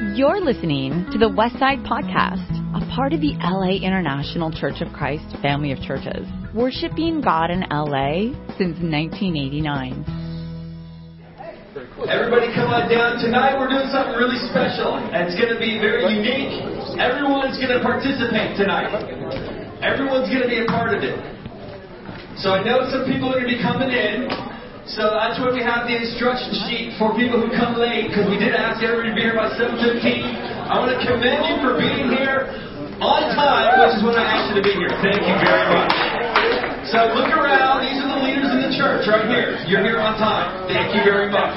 You're listening to the Westside Podcast, a part of the LA International Church of Christ family of churches, worshiping God in LA since 1989. Everybody come on down. Tonight we're doing something really special. It's going to be very unique. Everyone's going to participate tonight. Everyone's going to be a part of it. So I know some people are going to be coming in. So that's why we have the instruction sheet for people who come late, because we did ask everybody to be here by 7.15. I want to commend you for being here on time, which is when I asked you to be here. Thank you very much. So look around. These are the leaders in the church right here. You're here on time. Thank you very much.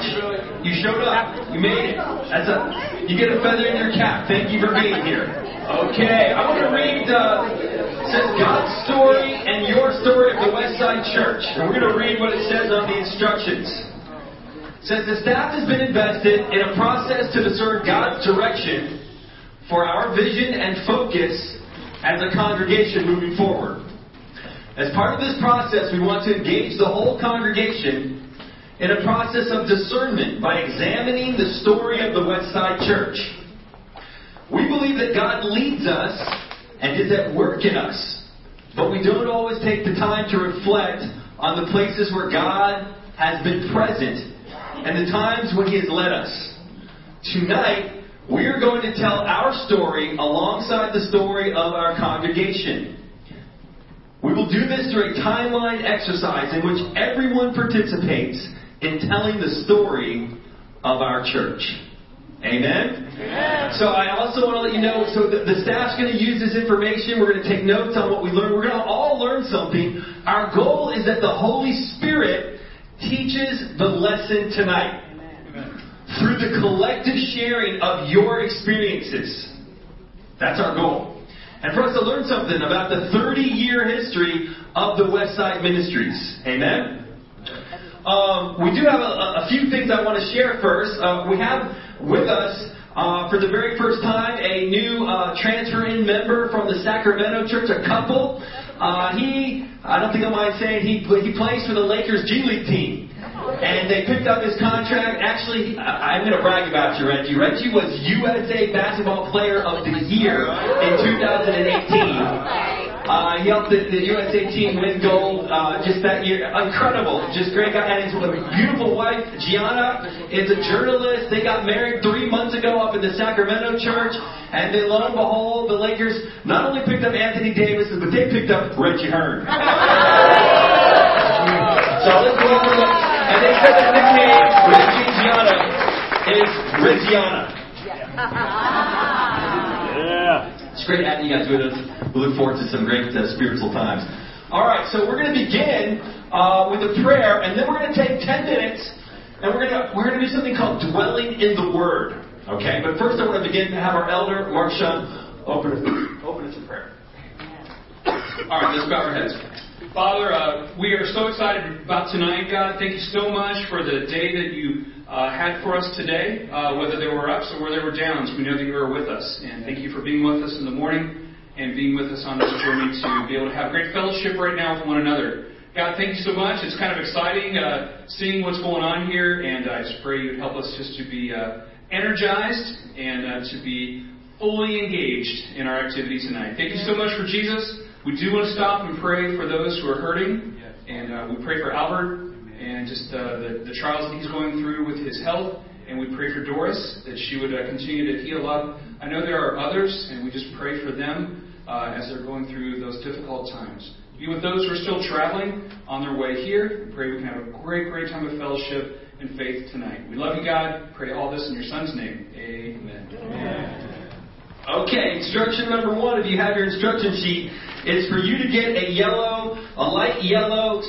You showed up. You made it. That's a. You get a feather in your cap. Thank you for being here. Okay, I want to read. Uh, says God's story and your story of the Westside Church, and we're going to read what it says on the instructions. It says the staff has been invested in a process to discern God's direction for our vision and focus as a congregation moving forward. As part of this process, we want to engage the whole congregation in a process of discernment by examining the story of the Westside Church. We believe that God leads us and is at work in us, but we don't always take the time to reflect on the places where God has been present and the times when He has led us. Tonight, we are going to tell our story alongside the story of our congregation. We will do this through a timeline exercise in which everyone participates in telling the story of our church. Amen? Amen? So I also want to let you know, so the, the staff's going to use this information. We're going to take notes on what we learn. We're going to all learn something. Our goal is that the Holy Spirit teaches the lesson tonight through the collective sharing of your experiences. That's our goal. And for us to learn something about the 30 year history of the Westside Ministries. Amen? Um, we do have a, a, few things I want to share first. Uh, we have with us, uh, for the very first time, a new uh, transfer in member from the Sacramento Church, a couple. Uh, he, I don't think I mind saying, he, he plays for the Lakers G League team. And they picked up his contract. Actually, I, I'm going to brag about you, Reggie. Reggie was USA Basketball Player of the Year in 2018. Uh, he helped the, the, USA team win gold uh, just that year. Incredible. Just great guy. And his beautiful wife, Gianna, is a journalist. They got married three months ago up in the Sacramento church. And then lo and behold, the Lakers not only picked up Anthony Davis, but they picked up Reggie Hearn. so let's welcome them. And they said the nickname Reggie Gianna is Reggiana. Yeah. It's great having you guys with us. We look forward to some great uh, spiritual times. All right, so we're going to begin uh, with a prayer, and then we're going to take 10 minutes, and we're going to we're going to do something called dwelling in the Word. Okay, but first I want to begin to have our elder Mark Shun open open us in prayer. All right, let's bow our heads. Father, uh, we are so excited about tonight, God. Thank you so much for the day that you had for us today, uh, whether there were ups or whether there were downs. We know that you are with us. And thank you for being with us in the morning and being with us on this journey to be able to have great fellowship right now with one another. God, thank you so much. It's kind of exciting uh, seeing what's going on here, and I just pray you'd help us just to be uh, energized and uh, to be fully engaged in our activity tonight. Thank you so much for Jesus. We do want to stop and pray for those who are hurting, and uh, we pray for Albert and just uh, the, the trials that he's going through with his health. And we pray for Doris that she would uh, continue to heal up. I know there are others, and we just pray for them uh, as they're going through those difficult times. Be with those who are still traveling on their way here. We pray we can have a great, great time of fellowship and faith tonight. We love you, God. Pray all this in your Son's name. Amen. Amen. Okay, instruction number one, if you have your instruction sheet, it's for you to get a yellow, a light yellow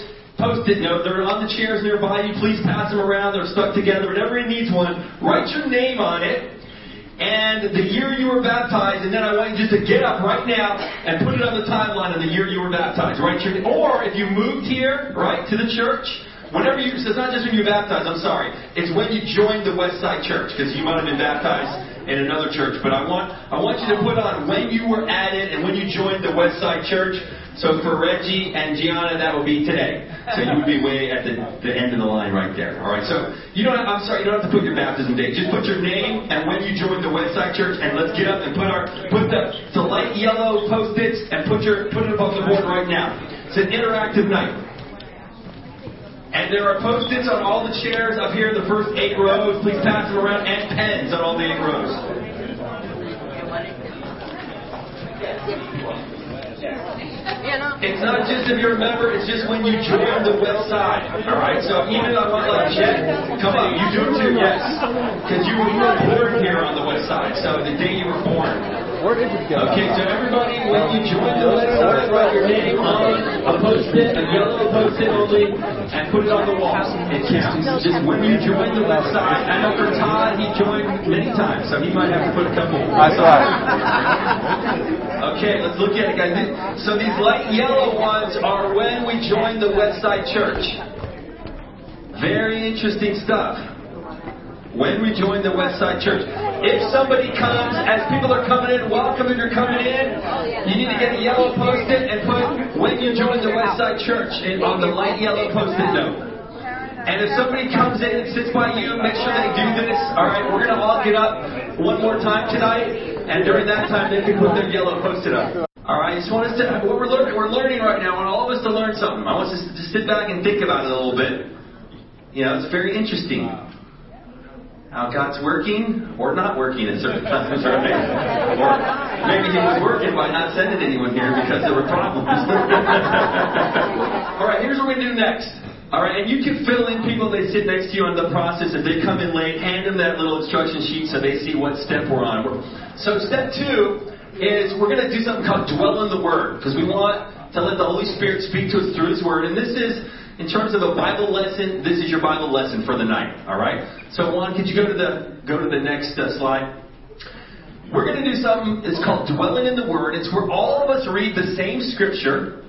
post-it note. They're on the chairs nearby you. Please pass them around. They're stuck together. Whenever he needs one, write your name on it and the year you were baptized, and then I want you just to get up right now and put it on the timeline of the year you were baptized, right? Or if you moved here, right, to the church, whenever you, so it's not just when you were baptized, I'm sorry, it's when you joined the Westside Church, because you might have been baptized in another church. But I want, I want you to put on when you were added and when you joined the Westside Church. So for Reggie and Gianna, that would be today. So you would be way at the, the end of the line right there. All right. So you don't. Have, I'm sorry. You don't have to put your baptism date. Just put your name and when you joined the Westside Church, and let's get up and put our put the the light yellow post-its and put your put it up on the board right now. It's an interactive night. And there are post-its on all the chairs up here in the first eight rows. Please pass them around, and pens on all the eight rows. It's not just if you're a member, it's just when you join the Westside. Alright? So even if I want like Jet, come on, you do too, yes. Because you were born here on the Westside. So the day you were born. Where did you go? Okay, so everybody, when you join the Westside, write your name on a post-it, a yellow post-it only, and put it on the wall. It counts. Just when you join the Westside. I know for Todd, he joined many times, so he might have to put a couple. That's right. Okay, let's look at it, guys. So these light yellow ones are when we join the Westside Church. Very interesting stuff. When we join the Westside Church. If somebody comes, as people are coming in, welcome if you're coming in, you need to get a yellow post-it and put when you join the Westside Church on the light yellow post-it note. And if somebody comes in and sits by you, make sure they do this. All right, we're going to all get up one more time tonight, and during that time, they can put their yellow post-it up. All right, I just want us to, what we're learning, we're learning right now. I want all of us to learn something. I want us to sit back and think about it a little bit. You know, it's very interesting how God's working or not working at certain times, right? Or maybe He was working by not sending anyone here because there were problems. All right, here's what to do next. All right, and you can fill in people that sit next to you on the process. If they come in late, hand them that little instruction sheet so they see what step we're on. So step two is we're going to do something called dwell in the Word because we want to let the Holy Spirit speak to us through His Word. And this is, in terms of a Bible lesson, this is your Bible lesson for the night. All right. So Juan, could you go to the go to the next uh, slide? We're going to do something. It's called dwelling in the Word. It's where all of us read the same Scripture.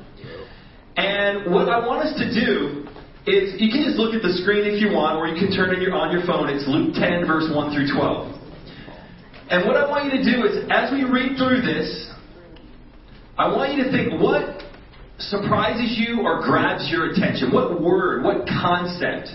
And what I want us to do is you can just look at the screen if you want, or you can turn it your, on your phone. It's Luke 10, verse 1 through 12. And what I want you to do is, as we read through this, I want you to think what surprises you or grabs your attention. What word, what concept.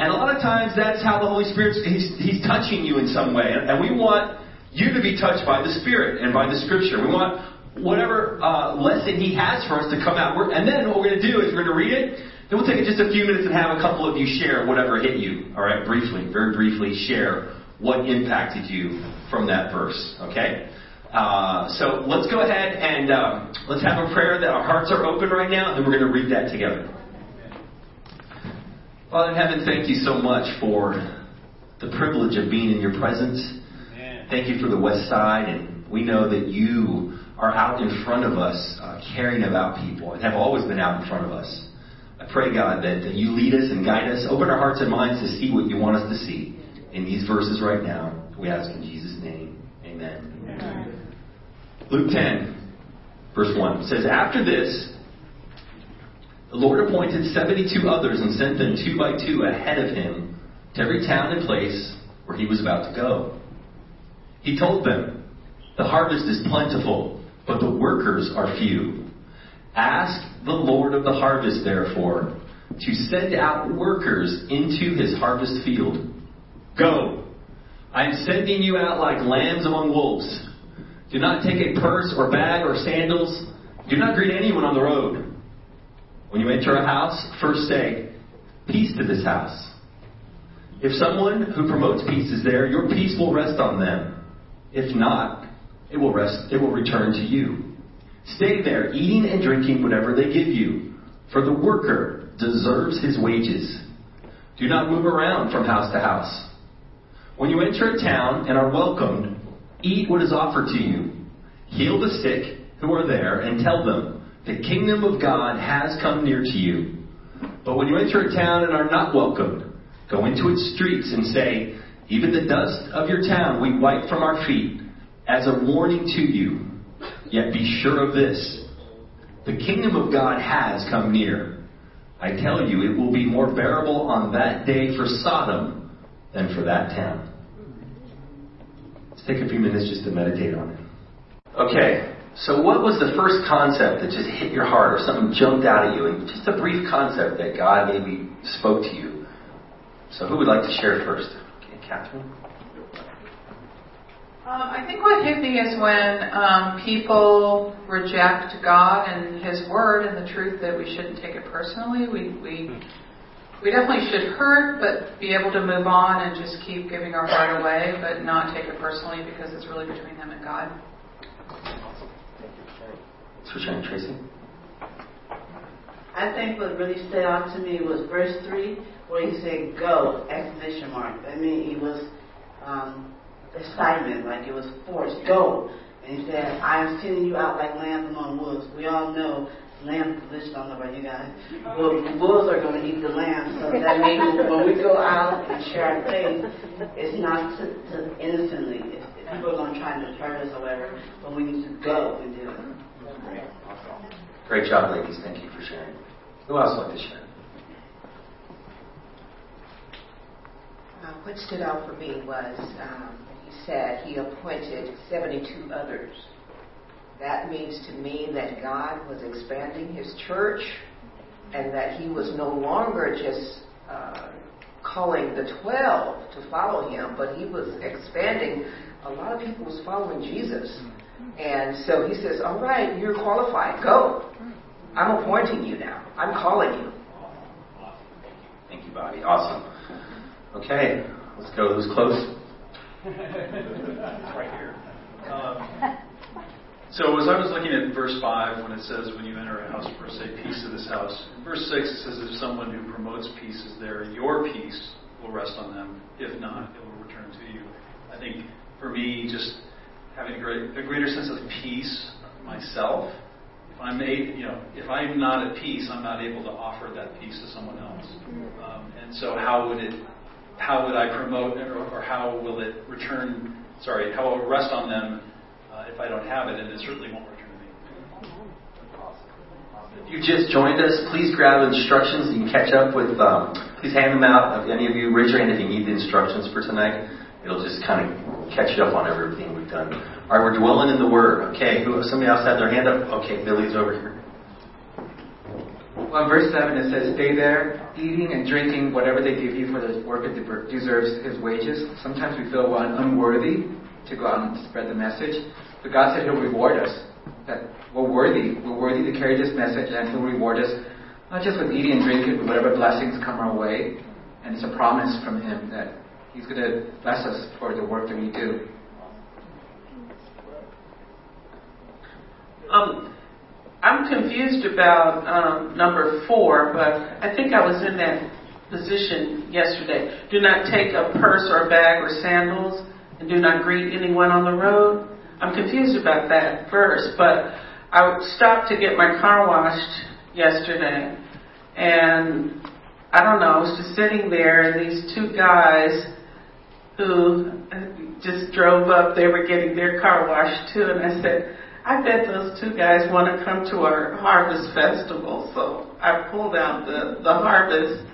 And a lot of times that's how the Holy Spirit, he's, he's touching you in some way. And we want you to be touched by the Spirit and by the Scripture. We want whatever uh, lesson He has for us to come out. And then what we're going to do is we're going to read it. Then we'll take just a few minutes and have a couple of you share whatever hit you. All right, briefly, very briefly share what impacted you from that verse. Okay? Uh, so let's go ahead and um, let's have a prayer that our hearts are open right now, and then we're going to read that together. Father in heaven, thank you so much for the privilege of being in your presence. Thank you for the West Side, and we know that you are out in front of us, uh, caring about people, and have always been out in front of us. I pray, God, that, that you lead us and guide us. Open our hearts and minds to see what you want us to see in these verses right now. We ask in Jesus' name. Amen. Amen. Luke 10, verse 1 says, After this, the Lord appointed 72 others and sent them two by two ahead of him to every town and place where he was about to go. He told them, The harvest is plentiful, but the workers are few. Ask the Lord of the harvest, therefore, to send out workers into his harvest field. Go. I am sending you out like lambs among wolves. Do not take a purse or bag or sandals. Do not greet anyone on the road. When you enter a house, first say, Peace to this house. If someone who promotes peace is there, your peace will rest on them. If not, it will rest it will return to you. Stay there, eating and drinking whatever they give you, for the worker deserves his wages. Do not move around from house to house. When you enter a town and are welcomed, eat what is offered to you. Heal the sick who are there and tell them, the kingdom of God has come near to you. But when you enter a town and are not welcomed, go into its streets and say, even the dust of your town we wipe from our feet as a warning to you. Yet be sure of this the kingdom of God has come near. I tell you, it will be more bearable on that day for Sodom than for that town. Let's take a few minutes just to meditate on it. Okay, So, what was the first concept that just hit your heart, or something jumped out at you, and just a brief concept that God maybe spoke to you? So, who would like to share first? Okay, Catherine. Um, I think what hit me is when um, people reject God and His Word and the truth that we shouldn't take it personally. We we we definitely should hurt, but be able to move on and just keep giving our heart away, but not take it personally because it's really between them and God. Switch on Tracy. I think what really stood out to me was verse three, where he said "Go!" exclamation mark. I mean, it was um, excitement, like it was force. Go! And he said, "I am sending you out like lambs among wolves." We all know lamb position. I don't know about you guys. Well, the wolves are going to eat the lamb, so that means when we go out and share our faith, it's not to, to innocently. If, if people are going to try to hurt us or whatever, but we need to go and do it. Great job, ladies. Thank you for sharing. Who else would like to share? Uh, what stood out for me was um, he said he appointed 72 others. That means to me that God was expanding his church and that he was no longer just uh, calling the 12 to follow him, but he was expanding. A lot of people was following Jesus. And so he says, All right, you're qualified. Go. I'm appointing you now. I'm calling you. Awesome. Thank you, Bobby. Awesome. Okay, let's go. Who's close? right here. Um, so as I was looking at verse 5, when it says, when you enter a house, first say, peace to this house. In verse 6, it says, if someone who promotes peace is there, your peace will rest on them. If not, it will return to you. I think for me, just having a, great, a greater sense of peace myself. If I'm a, you know, if I'm not at peace, I'm not able to offer that peace to someone else. Um, and so, how would it, how would I promote, or, or how will it return? Sorry, how will it rest on them uh, if I don't have it? And it certainly won't return to me. If you just joined us, please grab instructions. You can catch up with. Um, please hand them out. If any of you raise your hand if you need the instructions for tonight. It'll just kind of catch you up on everything we've done. All right, we're dwelling in the Word. Okay, who? Somebody else had their hand up. Okay, Billy's over here. Well, in verse 7 it says, Stay there, eating and drinking whatever they give you for the work it deserves his wages. Sometimes we feel well, unworthy to go out and spread the message. But God said he'll reward us. That we're worthy. We're worthy to carry this message and he'll reward us not just with eating and drinking, but whatever blessings come our way. And it's a promise from him that He's going to bless us for the work that we do. Um, I'm confused about um, number four, but I think I was in that position yesterday. Do not take a purse or a bag or sandals, and do not greet anyone on the road. I'm confused about that verse, but I stopped to get my car washed yesterday, and I don't know, I was just sitting there, and these two guys who just drove up. They were getting their car washed too, and I said, I bet those two guys want to come to our harvest festival. So I pulled out the the harvest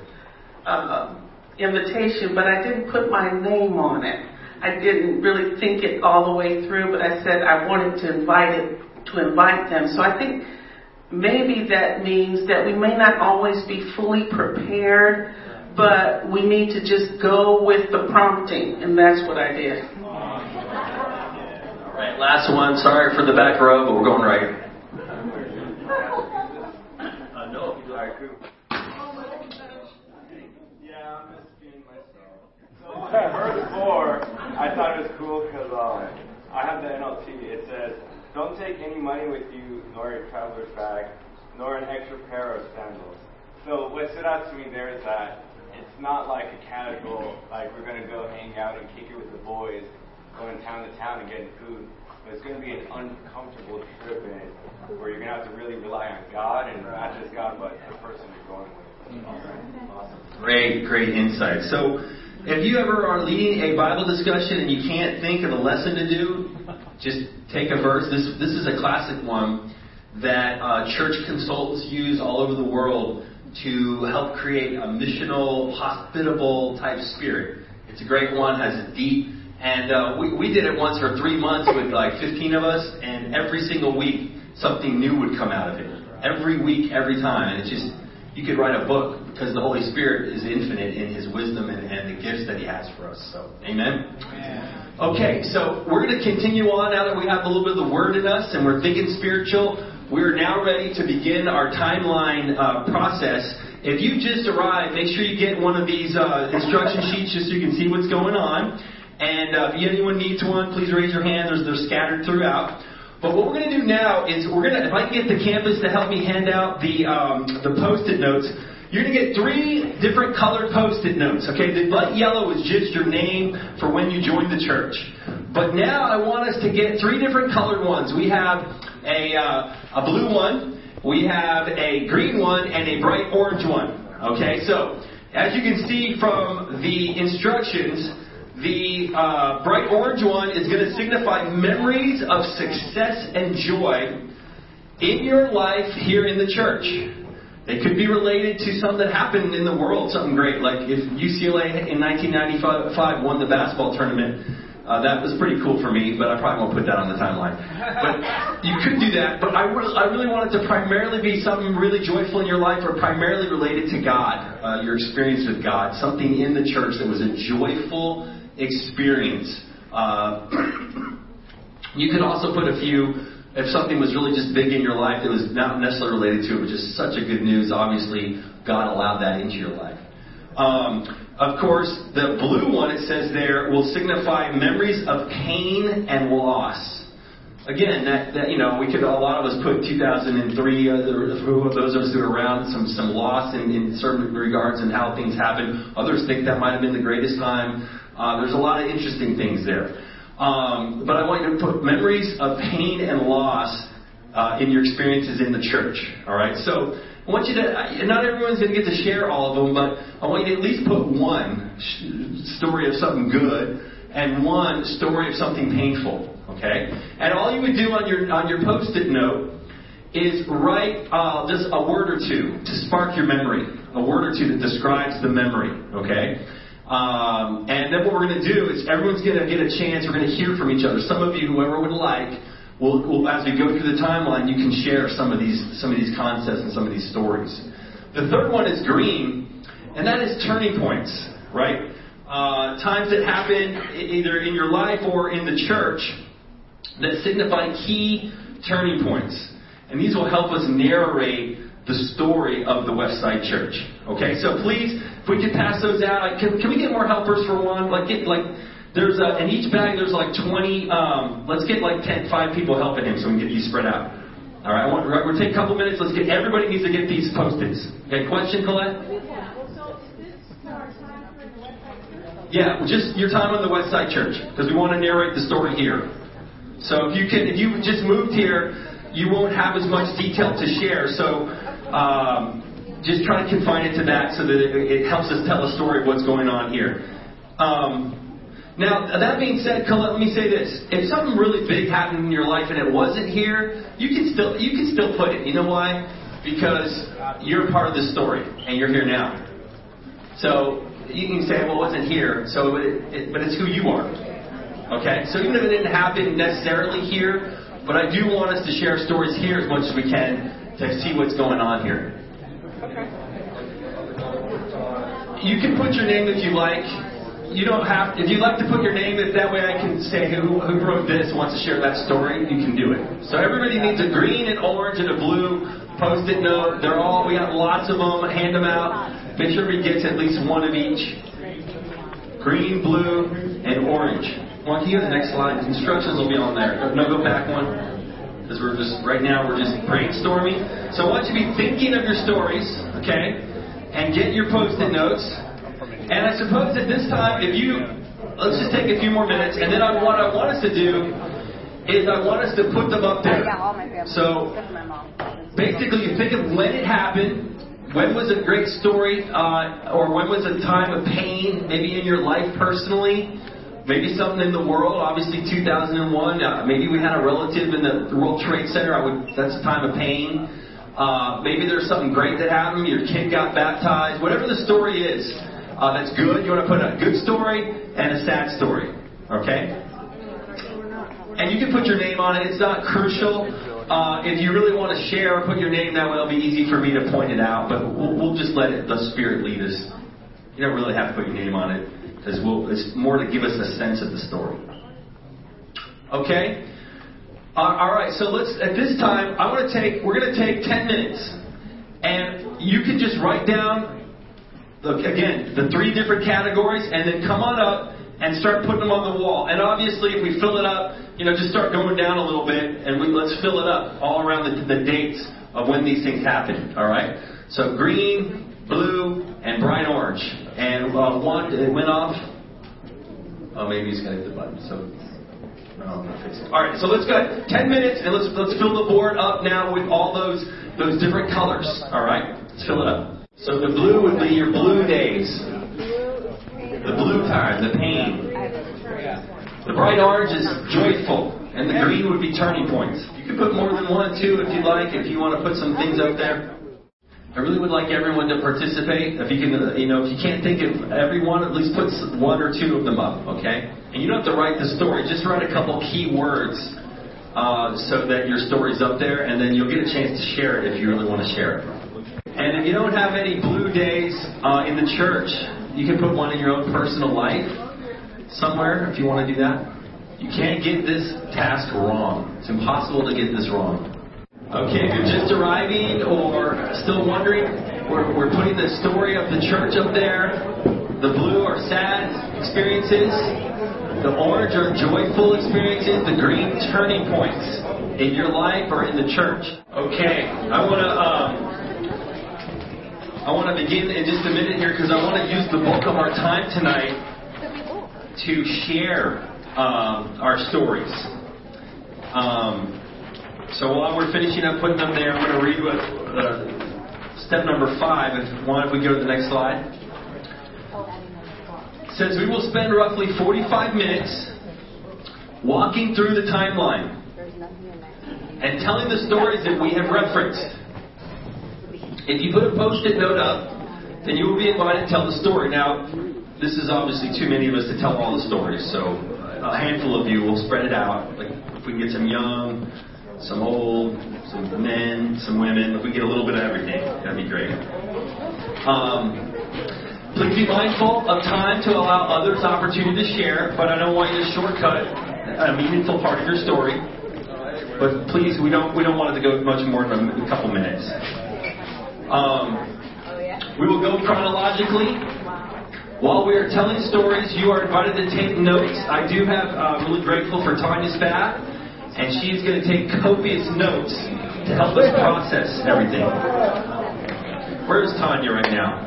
uh, invitation, but I didn't put my name on it. I didn't really think it all the way through, but I said I wanted to invite it to invite them. So I think maybe that means that we may not always be fully prepared but we need to just go with the prompting, and that's what I did. All right, last one. Sorry for the back row, but we're going right. Uh, no, you like who? Yeah, I'm just being myself. So, verse 4, I thought it was cool because um, I have the NLT. It says, Don't take any money with you, nor a traveler's bag, nor an extra pair of sandals. So, what stood out to me there is that it's not like a casual, like we're going to go hang out and kick it with the boys, going town to town and getting food. But it's going to be an uncomfortable trip in it, where you're going to have to really rely on God, and not just God, but the person you're going with. Awesome. Great, great insight. So, if you ever are leading a Bible discussion and you can't think of a lesson to do, just take a verse. This this is a classic one that uh, church consultants use all over the world to help create a missional, hospitable type spirit. It's a great one, has a deep And uh, we, we did it once for three months with like 15 of us, and every single week something new would come out of it. Every week, every time. And it's just, you could write a book because the Holy Spirit is infinite in His wisdom and, and the gifts that He has for us. So, amen? Okay, so we're going to continue on now that we have a little bit of the Word in us and we're thinking spiritual. We're now ready to begin our timeline uh, process. If you just arrived, make sure you get one of these uh, instruction sheets just so you can see what's going on. And uh, if anyone needs one, please raise your hand. There's, they're scattered throughout. But what we're going to do now is we're going to, if I can get the campus to help me hand out the um, the post-it notes, you're going to get three different colored post-it notes. Okay, the light yellow is just your name for when you joined the church. But now I want us to get three different colored ones. We have a uh, a blue one, we have a green one, and a bright orange one. Okay, so as you can see from the instructions the uh, bright orange one is going to signify memories of success and joy in your life here in the church. They could be related to something that happened in the world, something great, like if UCLA in 1995 won the basketball tournament. Uh, that was pretty cool for me, but I probably won't put that on the timeline. But you could do that. But I, re- I really want it to primarily be something really joyful in your life, or primarily related to God, uh, your experience with God, something in the church that was a joyful experience. Uh, you could also put a few, if something was really just big in your life that was not necessarily related to it, but just such a good news, obviously God allowed that into your life. Um, of course, the blue one, it says there, will signify memories of pain and loss. Again, that, that you know, we could a lot of us put 2003. Uh, those of us who are around, some some loss in, in certain regards and how things happened. Others think that might have been the greatest time. Uh, there's a lot of interesting things there. Um, but I want you to put memories of pain and loss uh, in your experiences in the church. All right. So I want you to. Not everyone's going to get to share all of them, but I want you to at least put one sh- story of something good and one story of something painful. Okay. And all you would do on your on your post-it note is write uh, just a word or two to spark your memory. A word or two that describes the memory. Okay. Um, and then what we're going to do is everyone's going to get a chance. We're going to hear from each other. Some of you, whoever would like, will, will, as we go through the timeline, you can share some of these some of these concepts and some of these stories. The third one is green, and that is turning points, right? Uh, times that happen either in your life or in the church that signify key turning points, and these will help us narrate the story of the Westside Church. Okay, so please if we could pass those out, can, can we get more helpers for one? Like get like there's a, in each bag there's like 20. Um, let's get like 10, five people helping him so we can get these spread out. All right, I want, we're take a couple minutes. Let's get everybody needs to get these post-its. Okay, question, Colette? Yeah, just your time on the West Side Church because we want to narrate the story here. So if you can, if you just moved here, you won't have as much detail to share. So um, just try to confine it to that so that it, it helps us tell a story of what's going on here. Um, now, that being said, let me say this: if something really big happened in your life and it wasn't here, you can still you can still put it. You know why? Because you're part of the story and you're here now. So you can say, well, it wasn't here, so it, it, but it's who you are. Okay. So even if it didn't happen necessarily here, but I do want us to share stories here as much as we can to see what's going on here. You can put your name if you like. You don't have. If you'd like to put your name, if that way I can say who who wrote this wants to share that story, you can do it. So everybody needs a green and orange and a blue post-it note. They're all. We got lots of them. Hand them out. Make sure everybody gets at least one of each. Green, blue, and orange. Well, can to the next slide? Instructions will be on there. No, go back one. Because we're just right now we're just brainstorming. So I want you to be thinking of your stories, okay? And get your post-it notes. And I suppose at this time, if you let's just take a few more minutes, and then I, what I want us to do is I want us to put them up there. So basically, you think of when it happened. When was a great story, uh, or when was a time of pain, maybe in your life personally? Maybe something in the world. Obviously, 2001. Uh, maybe we had a relative in the World Trade Center. I would. That's a time of pain. Uh, maybe there's something great that happened. Your kid got baptized. Whatever the story is, uh, that's good. You want to put a good story and a sad story. Okay? And you can put your name on it. It's not crucial. Uh, if you really want to share, put your name. That way it'll be easy for me to point it out. But we'll, we'll just let it, the Spirit lead us. You don't really have to put your name on it because we'll, it's more to give us a sense of the story. Okay? Uh, all right. So let's. At this time, I want to take. We're going to take ten minutes, and you can just write down. Look again, the three different categories, and then come on up and start putting them on the wall. And obviously, if we fill it up, you know, just start going down a little bit, and we, let's fill it up all around the, the dates of when these things happened. All right. So green, blue, and bright orange. And uh, one it went off. Oh, maybe he's gonna hit the button. So. no. All right, so let's go. Ten minutes, and let's let's fill the board up now with all those those different colors. All right, let's fill it up. So the blue would be your blue days. The blue time, the pain. The bright orange is joyful, and the green would be turning points. You could put more than one, or two, if you like, if you want to put some things up there. I really would like everyone to participate. If you can, uh, you know, if you can't think of everyone, at least put one or two of them up, okay? And you don't have to write the story. Just write a couple key words uh, so that your story's up there, and then you'll get a chance to share it if you really want to share it. And if you don't have any blue days uh, in the church, you can put one in your own personal life somewhere if you want to do that. You can't get this task wrong. It's impossible to get this wrong. Okay, if you're just arriving or still wondering, we're, we're putting the story of the church up there. The blue are sad experiences. The orange are joyful experiences. The green turning points in your life or in the church. Okay, I want to um, I want to begin in just a minute here because I want to use the bulk of our time tonight to share um, our stories. Um, so while we're finishing up putting them there, I'm going to read what uh, step number five. If one, if we go to the next slide, it says we will spend roughly 45 minutes walking through the timeline and telling the stories that we have referenced. If you put a post-it note up, then you will be invited to tell the story. Now, this is obviously too many of us to tell all the stories, so a handful of you will spread it out. Like if we can get some young, some old, some men, some women, if we get a little bit of everything, that'd be great. Um, please be mindful of time to allow others opportunity to share, but I don't want you to shortcut a meaningful part of your story. But please, we don't we don't want it to go much more than a couple minutes. Um, we will go chronologically. While we are telling stories, you are invited to take notes. I do have, uh, really grateful for Tanya Spat, and she's going to take copious notes to help us process everything. Where's Tanya right now?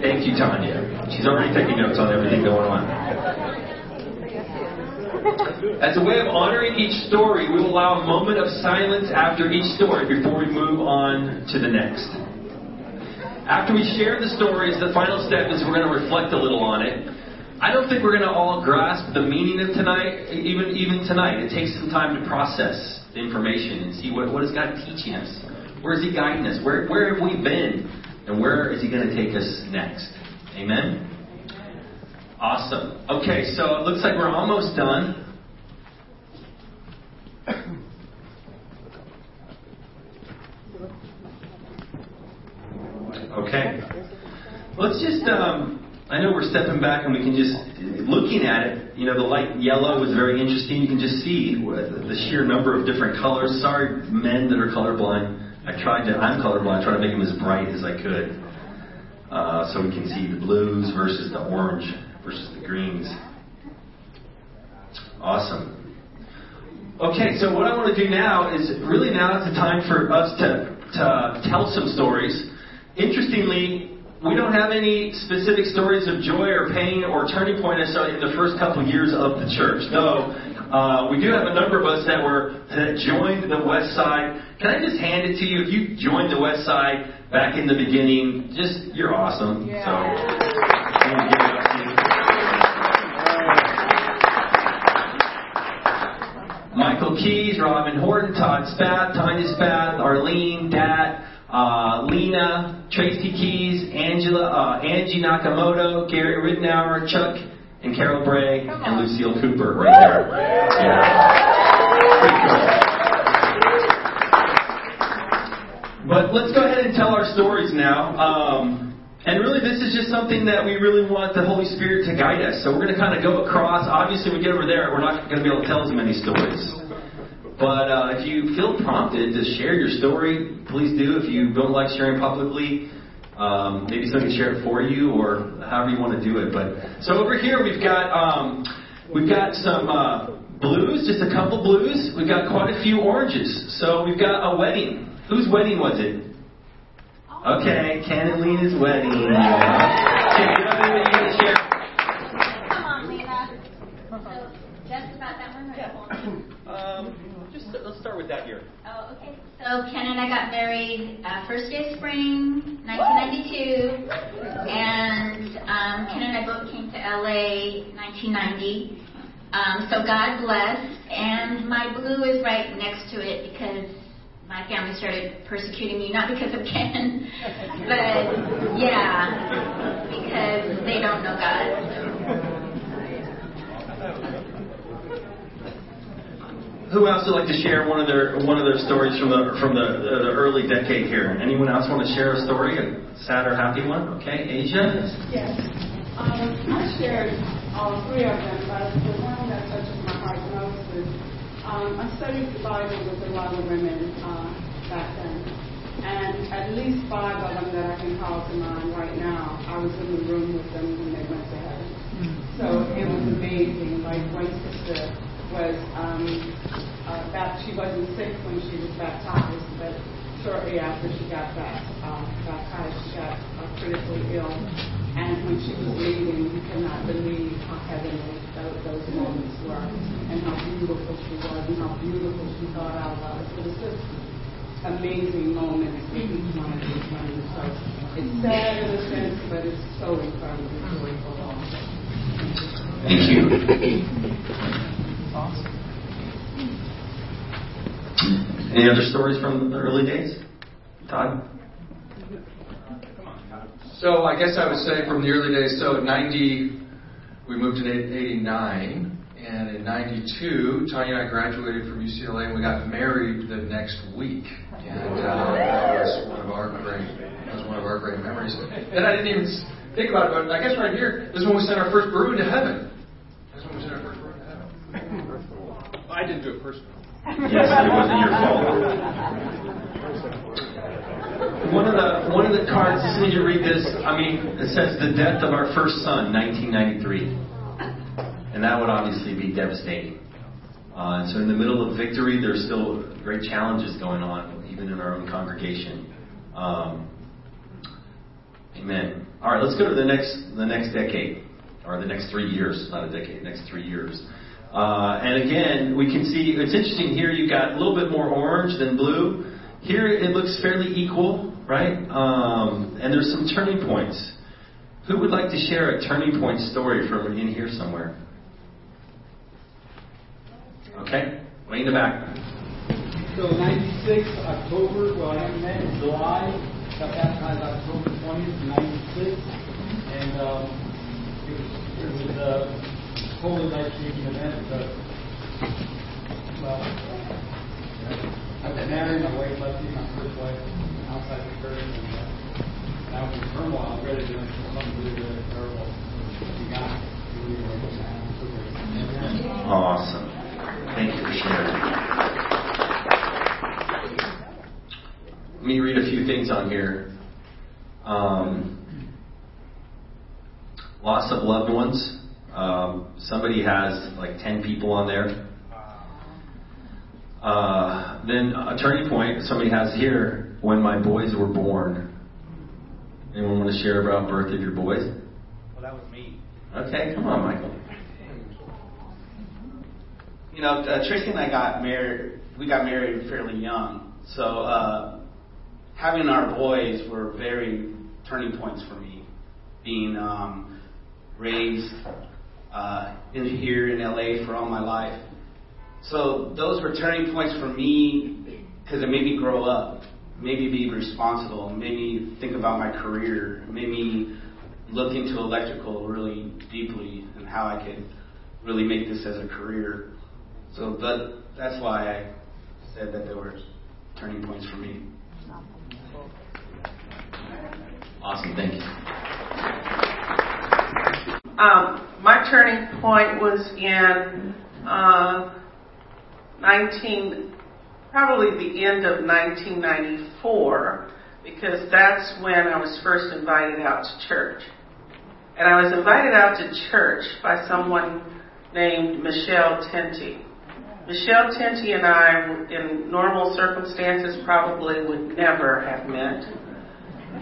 Thank you, Tanya. She's already taking notes on everything going on. As a way of honoring each story, we will allow a moment of silence after each story before we move on to the next. After we share the stories, the final step is we're going to reflect a little on it. I don't think we're going to all grasp the meaning of tonight, even even tonight. It takes some time to process the information and see what, what is God teaching us. Where is He guiding us? Where, where have we been? And where is He going to take us next? Amen? Awesome. Okay, so it looks like we're almost done. Okay. Let's just, um, I know we're stepping back and we can just, looking at it, you know, the light yellow is very interesting. You can just see the sheer number of different colors. Sorry, men that are colorblind. I tried to, I'm colorblind, I tried to make them as bright as I could. Uh, so we can see the blues versus the orange versus the greens. Awesome. Okay, so what I want to do now is really now is the time for us to, to tell some stories. Interestingly, we don't have any specific stories of joy or pain or turning point necessarily in the first couple years of the church. Though uh, we do have a number of us that were that joined the West Side. Can I just hand it to you? If you joined the West Side back in the beginning, just you're awesome. Yeah. So. Michael Keys, Robin Horton, Todd Spat, Tanya Spat, Arlene, Dat, uh, Lena, Tracy Keys, Angela, uh, Angie Nakamoto, Gary Ridnour, Chuck and Carol Bray and Lucille Cooper right there. Yeah. But let's go ahead and tell our stories now. Um, and really, this is just something that we really want the Holy Spirit to guide us. So we're going to kind of go across. Obviously, we get over there, we're not going to be able to tell as many stories. But uh, if you feel prompted to share your story, please do. If you don't like sharing publicly, um, maybe someone can share it for you, or however you want to do it. But so over here we've got um, we've got some uh, blues, just a couple blues. We've got quite a few oranges. So we've got a wedding. Whose wedding was it? Okay, Ken and Lena's wedding. Yeah. Okay, you know what you want to share? Come on, Lena. So, just about that one, or yeah. Um, just let's start with that here. Oh, okay. So Ken and I got married uh, first day of spring, 1992, and um, Ken and I both came to LA 1990. Um, so God bless, and my blue is right next to it because my family started persecuting me, not because of Ken, but yeah, because they don't know God. Who else would like to share one of their one of their stories from the from the, the, the early decade here? Anyone else want to share a story, a sad or happy one? Okay, Asia. Yes, um, I shared all three of them, but the one that touches my heart most is um, I studied the Bible with a lot of women uh, back then, and at least five of them that I can call to mind right now, I was in the room with them when they went to heaven. So it was amazing. Like one sister was um, uh, that she wasn't sick when she was baptized, but shortly after she got back, uh, baptized, she got uh, critically ill. And when she was leaving, you cannot believe how heavenly those, those moments were, and how beautiful she was, and how beautiful she thought I was. It was just amazing moments with each one of these women. So it's sad in a sense, but it's so incredibly joyful also. Thank you. Any other stories from the early days? Todd? So I guess I would say from the early days, so 90, we moved in 89, and in 92, Tanya and I graduated from UCLA, and we got married the next week. And uh, that was one of our great, that was one of our great memories. And I didn't even think about it, but I guess right here, is when we sent our first brew into heaven. This is when we sent our first heaven. I didn't do it personally. Yes, it wasn't your fault. One of the one of the cards. As soon as you read this, I mean, it says the death of our first son, 1993, and that would obviously be devastating. Uh, and so, in the middle of victory, there's still great challenges going on, even in our own congregation. Um, amen. All right, let's go to the next the next decade, or the next three years, not a decade, next three years. Uh, and again, we can see it's interesting here. You've got a little bit more orange than blue. Here it looks fairly equal, right? Um, and there's some turning points. Who would like to share a turning point story from in here somewhere? Okay, way in the back. So 96 October, well I met in July, got baptized October 20th, 96, and um, it was, it was uh, totally life-changing event. But, well, been married, my wife left me, my first wife, outside the church, and uh, now in turmoil, I'm ready to do something really, really terrible. Got Awesome. Thank you for sharing. Let me read a few things on here. Um, loss of loved ones. Um, somebody has like 10 people on there. Uh, then a turning point somebody has here when my boys were born. Anyone want to share about birth of your boys? Well, that was me. Okay, come on, Michael. You know, uh, Tracy and I got married. We got married fairly young, so uh, having our boys were very turning points for me. Being um, raised uh, in here in LA for all my life, so those were turning points for me because it made me grow up, made me be responsible, made me think about my career, made me look into electrical really deeply and how I could really make this as a career. So that that's why I said that there were turning points for me. Awesome, thank you. Um, my turning point was in uh, 19, probably the end of 1994, because that's when I was first invited out to church. And I was invited out to church by someone named Michelle Tenty. Michelle Tenty and I, in normal circumstances, probably would never have met.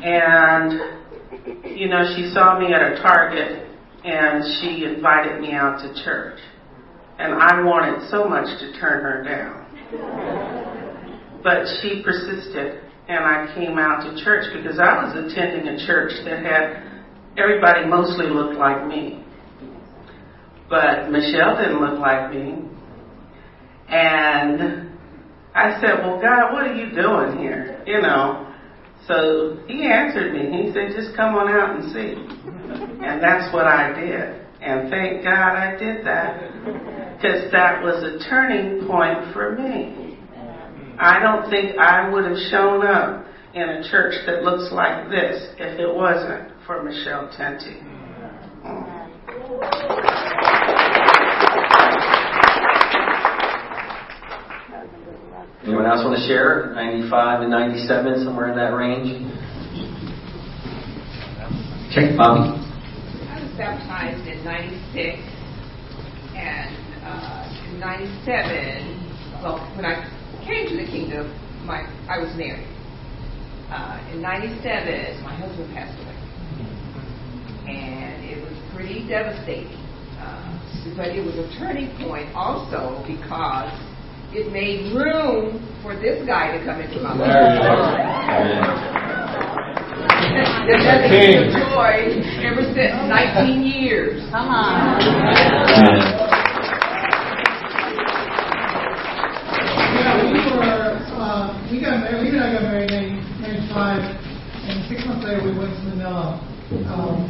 And, you know, she saw me at a Target and she invited me out to church. And I wanted so much to turn her down. But she persisted, and I came out to church because I was attending a church that had everybody mostly looked like me. But Michelle didn't look like me. And I said, Well, God, what are you doing here? You know. So he answered me. He said, Just come on out and see. And that's what I did. And thank God I did that. Because that was a turning point for me. I don't think I would have shown up in a church that looks like this if it wasn't for Michelle Tenty. Anyone else want to share? 95 to 97, somewhere in that range? Okay, Bobby. I was baptized in 96 and uh, in 97, well, when I came to the kingdom, my I was married. Uh, in 97, my husband passed away. And it was pretty devastating. Uh, but it was a turning point also because it made room for this guy to come into my life. That has been joy ever since 19 years. Come on. Yeah, we were, uh, we got married, we and I got married in 95, and six months later we went to Manila, um,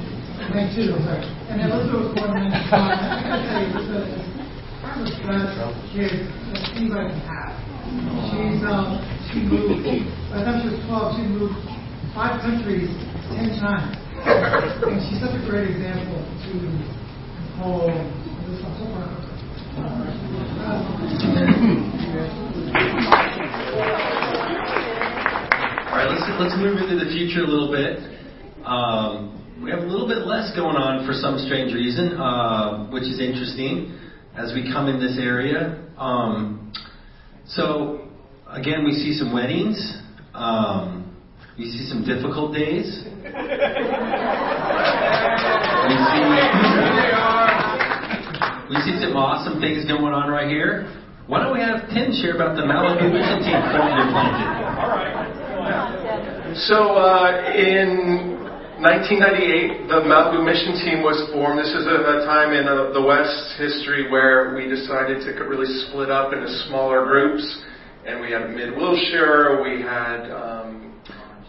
92, I'm sorry. And Elizabeth was born in 95. I gotta tell you, this is one of the best kids that anybody can have. She's, um, she moved, by the time she was 12, she moved five countries, 10 times. And she's such a great example to Nicole. All right, let's let's move into the future a little bit. Um, we have a little bit less going on for some strange reason, uh, which is interesting as we come in this area. Um, so again, we see some weddings. Um, we see some difficult days. We see, we see some awesome things going on right here. Why don't we have Tim share about the Malibu Mission Team formed and planted? So uh, in 1998, the Malibu Mission Team was formed. This is a, a time in uh, the West history where we decided to really split up into smaller groups. And we had Mid Wilshire, we had um,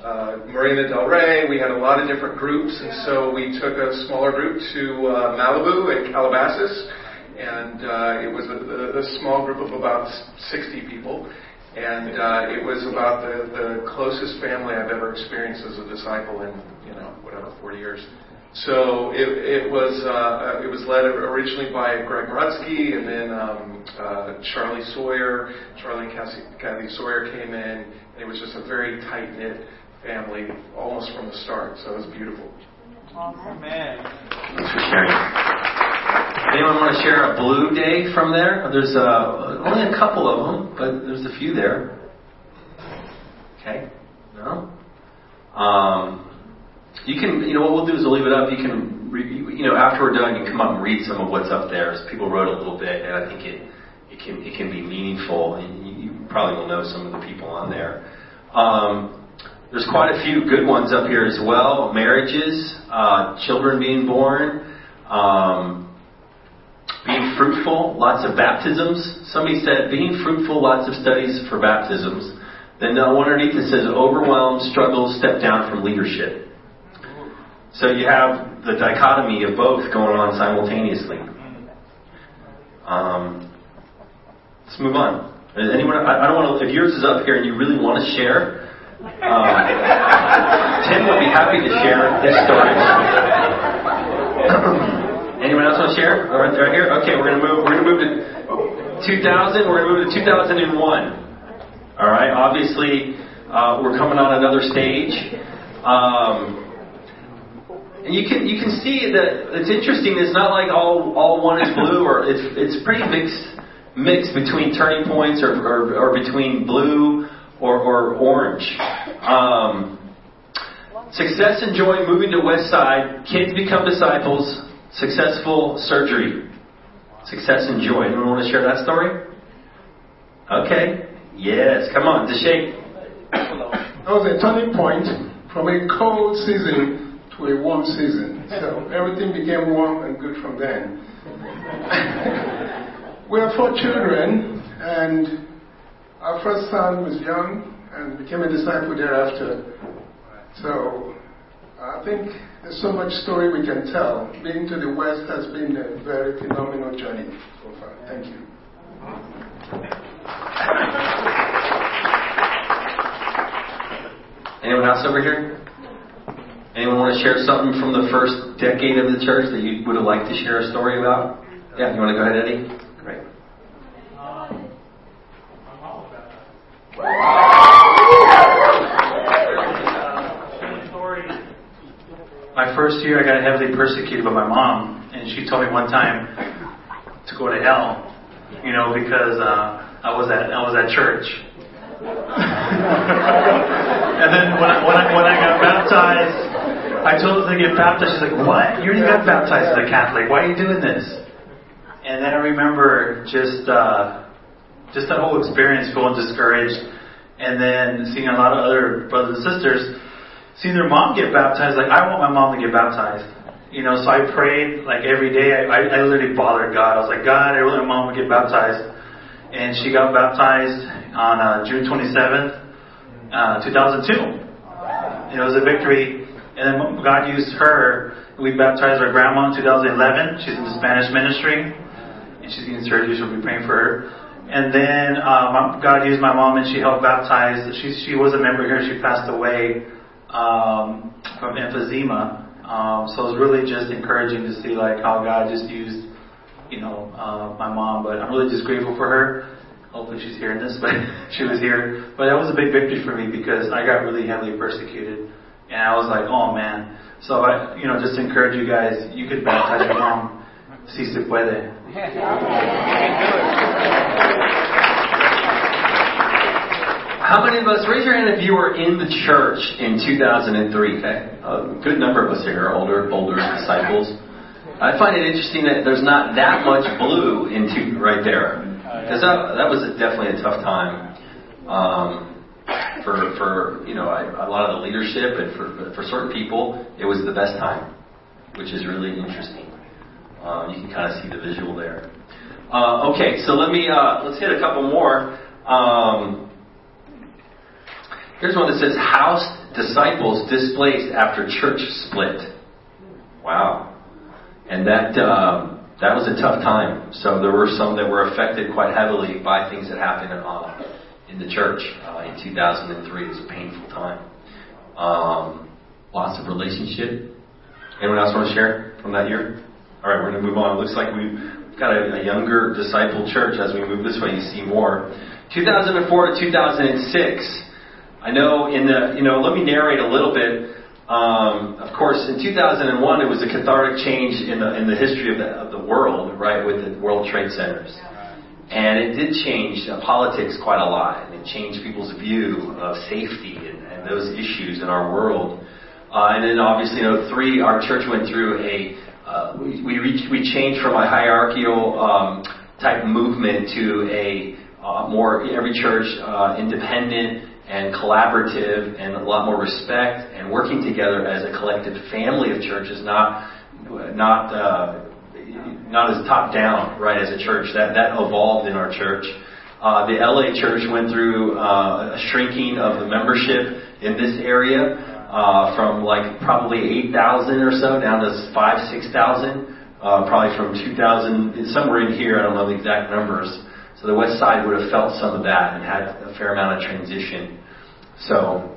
uh, Marina Del Rey, we had a lot of different groups. And so we took a smaller group to uh, Malibu and Calabasas. And uh, it was a, a, small group of about 60 people. And uh, it was about the, the closest family I've ever experienced as a disciple in, you know, whatever, 40 years. So it, it was uh, it was led originally by Greg Rutsky, and then um, uh, Charlie Sawyer, Charlie and Kathy Sawyer came in. And it was just a very tight knit family, almost from the start. So it was beautiful. Amen. Thanks for sharing. Anyone want to share a blue day from there? There's uh, only a couple of them, but there's a few there. Okay. No. Um, you can, you know, what we'll do is we'll leave it up. You can, re, you know, after we're done, you can come up and read some of what's up there. As people wrote a little bit, and I think it, it can, it can be meaningful, and you, you probably will know some of the people on there. Um, there's quite a few good ones up here as well. Marriages, uh, children being born, um, being fruitful, lots of baptisms. Somebody said being fruitful, lots of studies for baptisms. Then the one underneath it says overwhelmed, struggles, step down from leadership. So you have the dichotomy of both going on simultaneously. Um, let's move on. Anyone? I, I don't want to. If yours is up here and you really want to share, um, Tim will be happy to share his story. Anyone else want to share? Right, right here. Okay, we're gonna move. We're gonna move to 2000. We're gonna move to 2001. All right. Obviously, uh, we're coming on another stage. Um, and you can you can see that it's interesting. It's not like all all one is blue, or it's it's pretty mixed mixed between turning points, or or, or between blue or or orange. Um, success and joy moving to Westside. Kids become disciples. Successful surgery. Success and joy. Anyone want to share that story? Okay. Yes. Come on. Deshae. That was a turning point from a cold season to a warm season. So everything became warm and good from then. we have four children, and our first son was young and became a disciple thereafter. So I think there's so much story we can tell. Being to the West has been a very phenomenal journey so far. Thank you. Anyone else over here? Anyone want to share something from the first decade of the church that you would have liked to share a story about? Yeah, you want to go ahead, Eddie? Great. My first year, I got heavily persecuted by my mom, and she told me one time to go to hell, you know, because uh, I was at I was at church. and then when I, when I when I got baptized, I told her to get baptized. She's like, "What? You already got baptized as a Catholic. Why are you doing this?" And then I remember just uh, just that whole experience, feeling discouraged, and then seeing a lot of other brothers and sisters seeing their mom get baptized. Like I want my mom to get baptized. You know, so I prayed like every day. I, I, I literally bothered God. I was like, God, I really want my mom to get baptized. And she got baptized on uh, June 27th, uh, 2002. It was a victory. And then God used her. We baptized our grandma in 2011. She's in the Spanish ministry. And she's getting surgery, so we'll be praying for her. And then um, God used my mom and she helped baptize. She, she was a member here. She passed away um, from emphysema. Um, so it was really just encouraging to see like how God just used, you know, uh, my mom. But I'm really just grateful for her. Hopefully she's hearing this, but she was here. But that was a big victory for me because I got really heavily persecuted, and I was like, oh man. So I, you know, just encourage you guys. You could baptize your mom. Si se puede. How many of us, raise your hand if you were in the church in 2003? Okay. A good number of us here are older, older disciples. I find it interesting that there's not that much blue in two, right there. Because that, that was a, definitely a tough time. Um, for, for, you know, I, a lot of the leadership and for, for certain people, it was the best time, which is really interesting. Um, you can kind of see the visual there. Uh, okay, so let me, uh, let's hit a couple more. Um, Here's one that says house disciples displaced after church split. Wow. And that um, that was a tough time. So there were some that were affected quite heavily by things that happened uh, in the church uh, in 2003. It was a painful time. Um, lots of relationship. Anyone else want to share from that year? All right, we're going to move on. It looks like we've got a, a younger disciple church as we move this way. You see more. 2004 to 2006. I know in the, you know, let me narrate a little bit. Um, of course, in 2001, it was a cathartic change in the, in the history of the, of the world, right, with the World Trade Centers. And it did change uh, politics quite a lot, and it changed people's view of safety and, and those issues in our world. Uh, and then obviously, you know, 03, our church went through a, uh, we, we, we changed from a hierarchical um, type movement to a uh, more, every church uh, independent, and collaborative and a lot more respect and working together as a collective family of churches, not not uh, not as top down, right? As a church, that that evolved in our church. Uh, the LA church went through uh, a shrinking of the membership in this area. Uh, from like probably 8,000 or so down to 5, 6,000. Uh, probably from 2000, somewhere in here, I don't know the exact numbers. So the Westside would have felt some of that and had a fair amount of transition. So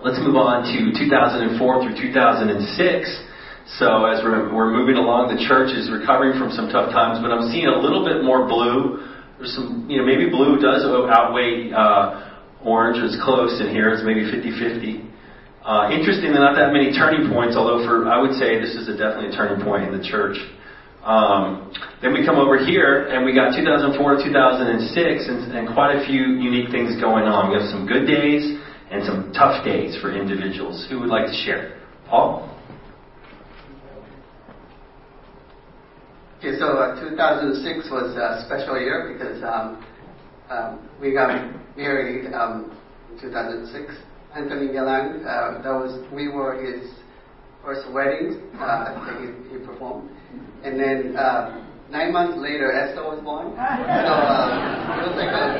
let's move on to 2004 through 2006. So as we're, we're moving along, the church is recovering from some tough times, but I'm seeing a little bit more blue. There's some, you know, maybe blue does outweigh uh, orange. It's close in here. It's maybe 50-50. Uh, interestingly, not that many turning points, although for I would say this is a definitely a turning point in the church. Um, then we come over here, and we got 2004 to 2006, and, and quite a few unique things going on. We have some good days and some tough days for individuals. Who would like to share? Paul? Okay, so uh, 2006 was a special year because um, um, we got married um, in 2006. Anthony Galan, uh, that was we were his first wedding uh, that he, he, performed, and then uh, nine months later Esther was born. So uh, it was like a,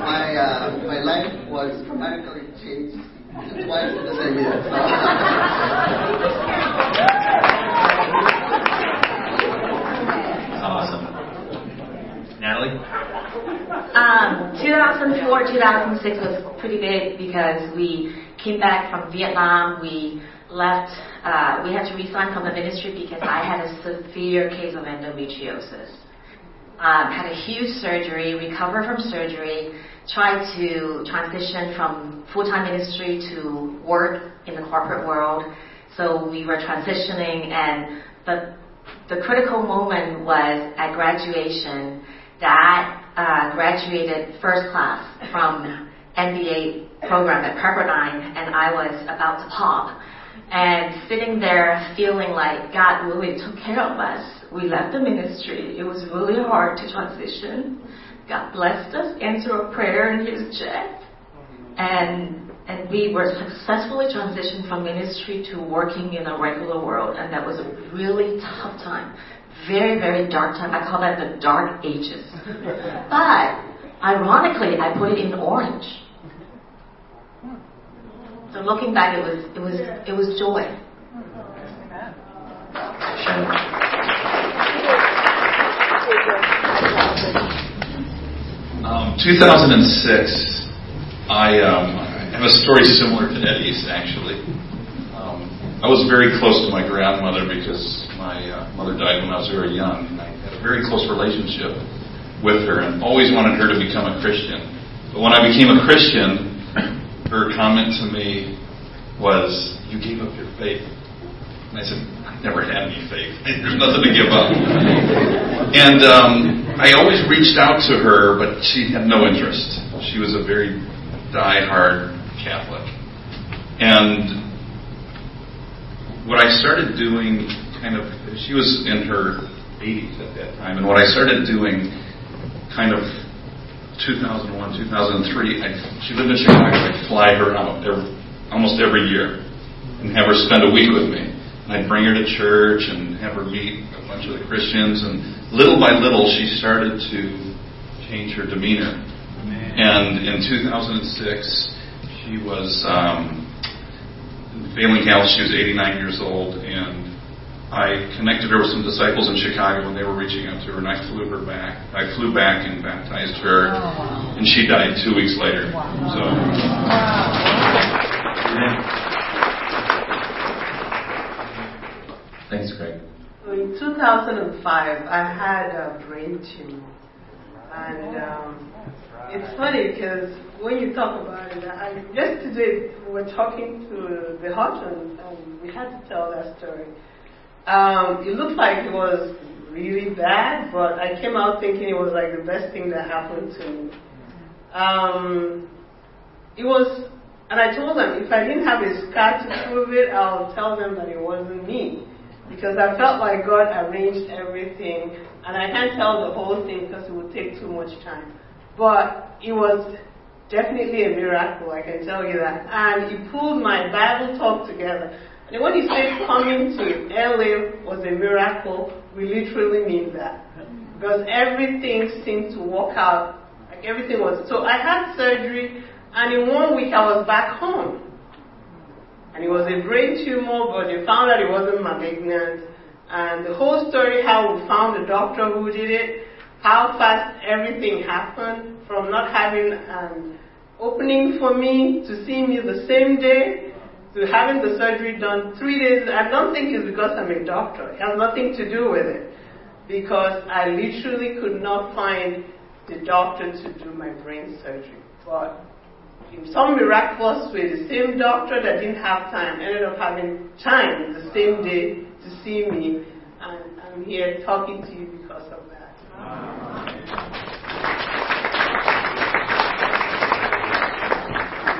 my uh, my life was dramatically changed twice in the same year. So. Awesome. Natalie? Um, 2004, 2006 was pretty big because we came back from Vietnam. We left, uh, we had to resign from the ministry because I had a severe case of endometriosis. Um, had a huge surgery, recovered from surgery, tried to transition from full-time ministry to work in the corporate world. So we were transitioning and the the critical moment was at graduation. Dad uh, graduated first class from MBA program at Pepperdine, and I was about to pop. And sitting there feeling like God really took care of us. We left the ministry. It was really hard to transition. God blessed us, answered a prayer, and His check. And and we were successfully transitioned from ministry to working in a regular world, and that was a really tough time. Very, very dark time. I call that the dark ages. but ironically, I put it in orange. So looking back, it was it was it was joy. Um, 2006, I um, I have a story similar to Eddie's, actually. I was very close to my grandmother because my uh, mother died when I was very young, and I had a very close relationship with her and always wanted her to become a Christian. But when I became a Christian, her comment to me was, You gave up your faith. And I said, I never had any faith. There's nothing to give up. and um, I always reached out to her, but she had no interest. She was a very die-hard Catholic. And what I started doing, kind of, she was in her 80s at that time, and what I started doing, kind of 2001, 2003, I, she lived in Chicago. I'd fly her out every, almost every year and have her spend a week with me. And I'd bring her to church and have her meet a bunch of the Christians. And little by little, she started to change her demeanor. And in 2006, she was um, failing health. She was 89 years old, and I connected her with some disciples in Chicago when they were reaching out to her, and I flew her back. I flew back and baptized her, oh, wow. and she died two weeks later. Wow. So. Thanks, Craig. In 2005, I had a brain tumor, and um, it's funny because when you talk about it, I, yesterday we were talking to the Hutchins and we had to tell that story. Um, it looked like it was really bad, but I came out thinking it was like the best thing that happened to me. Um, it was, and I told them if I didn't have a scar to prove it, I'll tell them that it wasn't me. Because I felt like God arranged everything, and I can't tell the whole thing because it would take too much time. But it was definitely a miracle, I can tell you that. And he pulled my Bible talk together. And when he said coming to LA was a miracle, we literally mean that. Because everything seemed to work out. Like everything was. So I had surgery, and in one week I was back home. And it was a brain tumor, but they found that it wasn't malignant. And the whole story, how we found the doctor who did it, how fast everything happened from not having an opening for me to see me the same day to having the surgery done three days. I don't think it's because I'm a doctor. It has nothing to do with it. Because I literally could not find the doctor to do my brain surgery. But in some miraculous way, the same doctor that didn't have time ended up having time the same day to see me. And I'm here talking to you because of.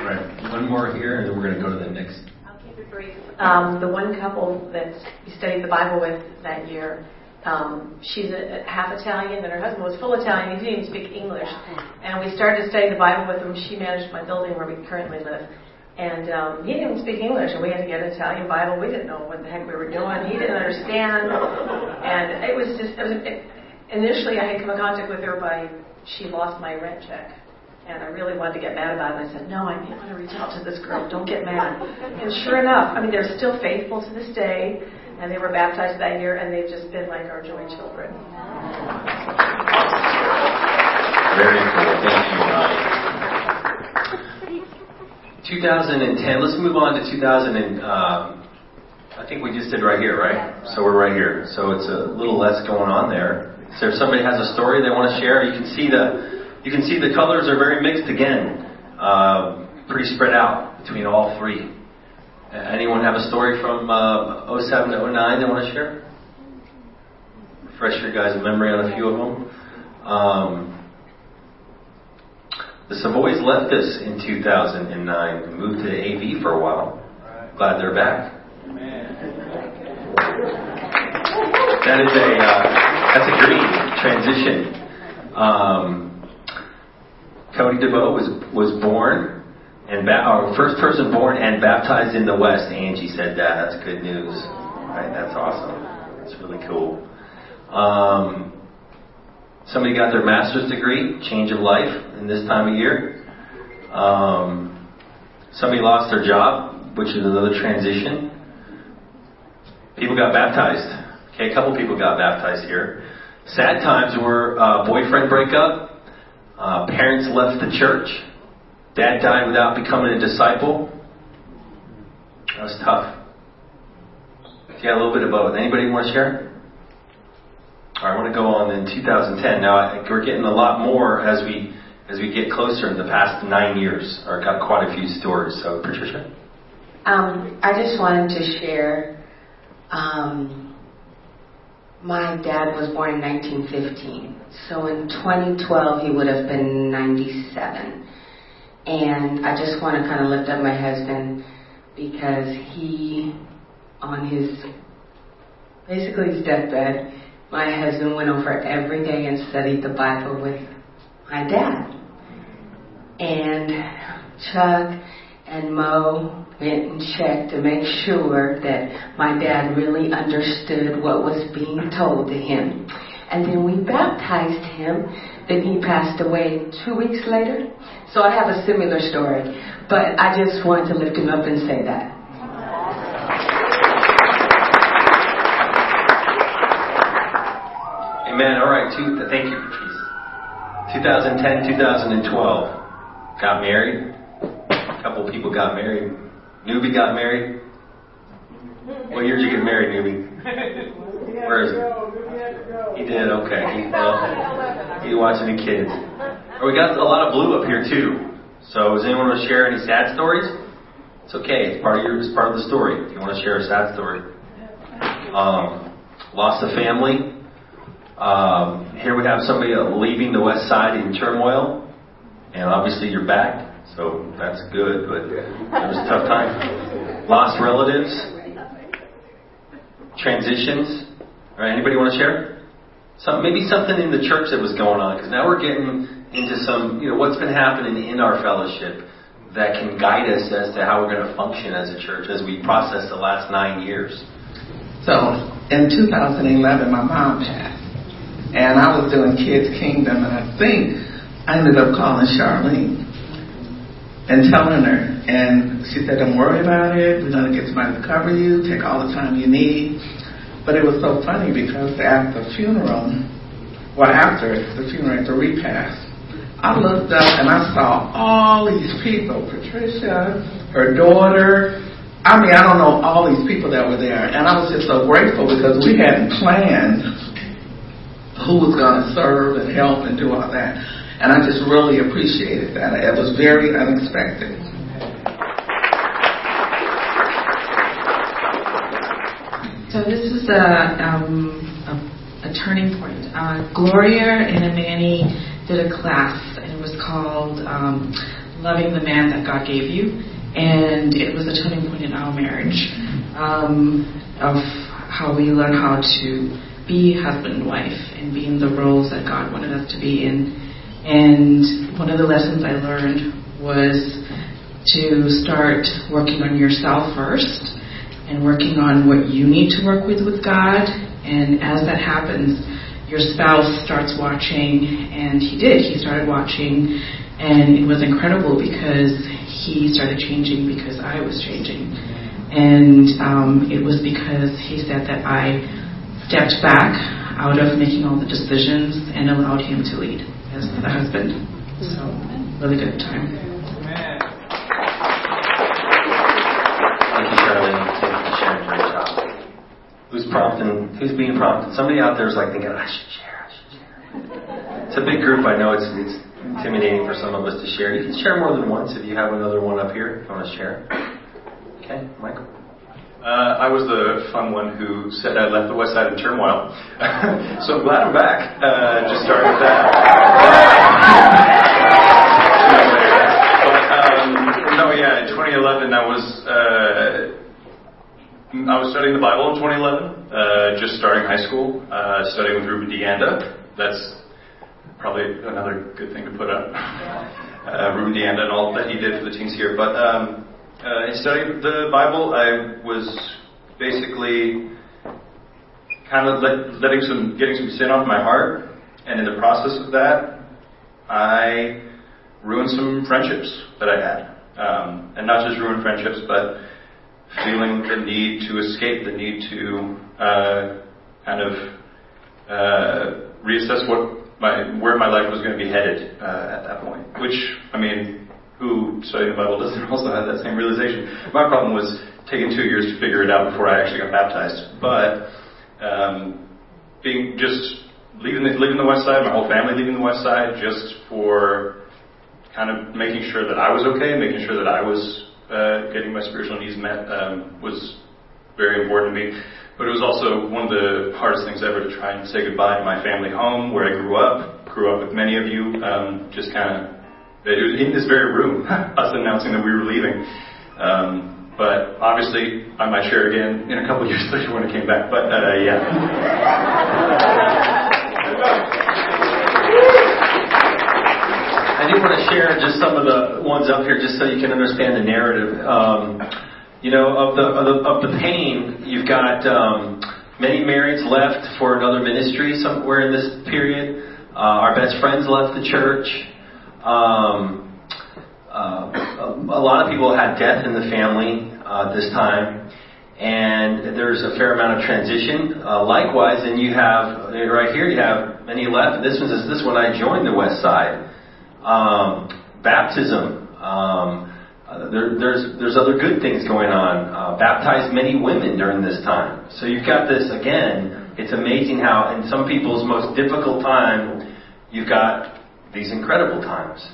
Right. One more here, and then we're going to go to the next. I'll keep it brief. Um, the one couple that we studied the Bible with that year, um, she's a, a half Italian, and her husband was full Italian. He didn't even speak English. And we started to study the Bible with him. She managed my building where we currently live. And um, he didn't speak English, and we had to get an Italian Bible. We didn't know what the heck we were doing. He didn't understand. And it was just, it was, it, initially I had come in contact with her by, she lost my rent check. And I really wanted to get mad about it. I said, no, I want to reach out to this girl. Don't get mad. And sure enough, I mean, they're still faithful to this day. And they were baptized that year, and they've just been like our joy children. Very cool. Thank you, Bonnie. 2010. Let's move on to 2000. And, um, I think we just did right here, right? So we're right here. So it's a little less going on there. So if somebody has a story they want to share, you can see the you can see the colors are very mixed again, uh, pretty spread out between all three. Anyone have a story from uh, 07 to 09 they want to share? Refresh your guys' memory on a few of them. Um, the Savoys left us in 2009 and moved to AV for a while. Glad they're back. That is a uh, that's a great transition. Um, Cody DeVoe was was born and ba- or first person born and baptized in the West. Angie said that. That's good news. Right? That's awesome. That's really cool. Um, somebody got their master's degree, change of life in this time of year. Um, somebody lost their job, which is another transition. People got baptized. Okay, a couple people got baptized here. Sad times were uh, boyfriend breakup, uh, parents left the church, dad died without becoming a disciple. That was tough. Yeah, a little bit of both. Anybody want to share? I want to go on in 2010. Now I, we're getting a lot more as we as we get closer in the past nine years. Or got quite a few stories. So Patricia. Um, I just wanted to share. Um, my dad was born in 1915, so in 2012 he would have been 97. And I just want to kind of lift up my husband because he, on his basically his deathbed, my husband went over every day and studied the Bible with my dad. And Chuck and Mo went and checked to make sure that my dad really understood what was being told to him. And then we baptized him. Then he passed away two weeks later. So I have a similar story. But I just wanted to lift him up and say that. Amen. All right. Two, thank you, Patrice. 2010, 2012. Got married. Couple people got married. Newbie got married. What year did you get married, Newbie? Where is it? He did. Okay. He, well, he's watching the kids. Oh, we got a lot of blue up here too. So, does anyone want to share any sad stories? It's okay. It's part of your. It's part of the story. If you want to share a sad story. Um, lost a family. Um, here we have somebody leaving the Westside in turmoil, and obviously you're back, so that's good. But it was a tough time. Lost relatives. Transitions. All right. Anybody want to share? Some, maybe something in the church that was going on, because now we're getting into some, you know, what's been happening in our fellowship that can guide us as to how we're going to function as a church as we process the last nine years. So in 2011, my mom passed, and I was doing Kids Kingdom, and I think I ended up calling Charlene and telling her And she said, don't worry about it. We're going to get somebody to cover you. Take all the time you need. But it was so funny because at the funeral, well, after the funeral, at the repast, I looked up and I saw all these people, Patricia, her daughter. I mean, I don't know all these people that were there. And I was just so grateful because we hadn't planned who was going to serve and help and do all that. And I just really appreciated that. It was very unexpected. So this is a, um, a, a turning point. Uh, Gloria and Amani did a class, and it was called um, "Loving the Man That God Gave You," and it was a turning point in our marriage um, of how we learn how to be husband and wife and be in the roles that God wanted us to be in. And one of the lessons I learned was to start working on yourself first and working on what you need to work with with God. And as that happens, your spouse starts watching, and he did. He started watching, and it was incredible because he started changing because I was changing. And um, it was because he said that I stepped back out of making all the decisions and allowed him to lead as the husband. So, really good time. Thank you, Charlene. Thank you. Great job. Who's prompting? Who's being prompted? Somebody out there is like thinking, I should share. I should share. It's a big group. I know it's it's intimidating for some of us to share. You can share more than once if you have another one up here. If you want to share. Okay, Michael. Uh, I was the fun one who said I left the Westside in turmoil. so I'm glad I'm back. Uh, just starting with that. but, um, no, yeah, in 2011, I was uh, I was studying the Bible in 2011. Uh, just starting high school, uh, studying with Ruben Deanda. That's probably another good thing to put up. Uh, Ruben Deanda and all that he did for the teens here, but. Um, uh, in studying the Bible, I was basically kind of let, letting some, getting some sin off my heart, and in the process of that, I ruined some friendships that I had, um, and not just ruined friendships, but feeling the need to escape, the need to uh, kind of uh, reassess what my where my life was going to be headed uh, at that point. Which, I mean, who studying the Bible doesn't also have that same realization. My problem was taking two years to figure it out before I actually got baptized. But um, being just leaving the, leaving the Westside, my whole family leaving the Westside, just for kind of making sure that I was okay, making sure that I was uh, getting my spiritual needs met, um, was very important to me. But it was also one of the hardest things ever to try and say goodbye to my family home, where I grew up, grew up with many of you, um, just kind of it was in this very room, us announcing that we were leaving. Um, but obviously, I might share again in a couple years later when it came back. But uh, yeah. I do want to share just some of the ones up here, just so you can understand the narrative. Um, you know, of the, of the of the pain, you've got um, many marrieds left for another ministry somewhere in this period. Uh, our best friends left the church. Um, uh, a lot of people had death in the family uh, this time, and there's a fair amount of transition. Uh, likewise, and you have right here, you have many left. This one says this when I joined the Westside. Um, baptism. Um, there, there's there's other good things going on. Uh, baptized many women during this time. So you've got this again. It's amazing how in some people's most difficult time, you've got these incredible times.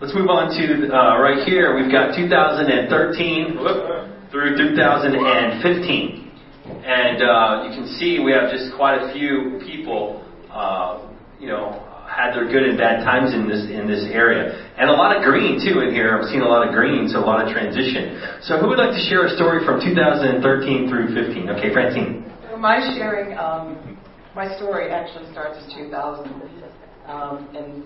Let's move on to uh, right here. We've got 2013 through 2015. And uh, you can see we have just quite a few people, uh, you know, had their good and bad times in this in this area, and a lot of green too in here. I'm seeing a lot of green, so a lot of transition. So who would like to share a story from 2013 through 15? Okay, Francine. My sharing, um, my story actually starts in 2000, um, and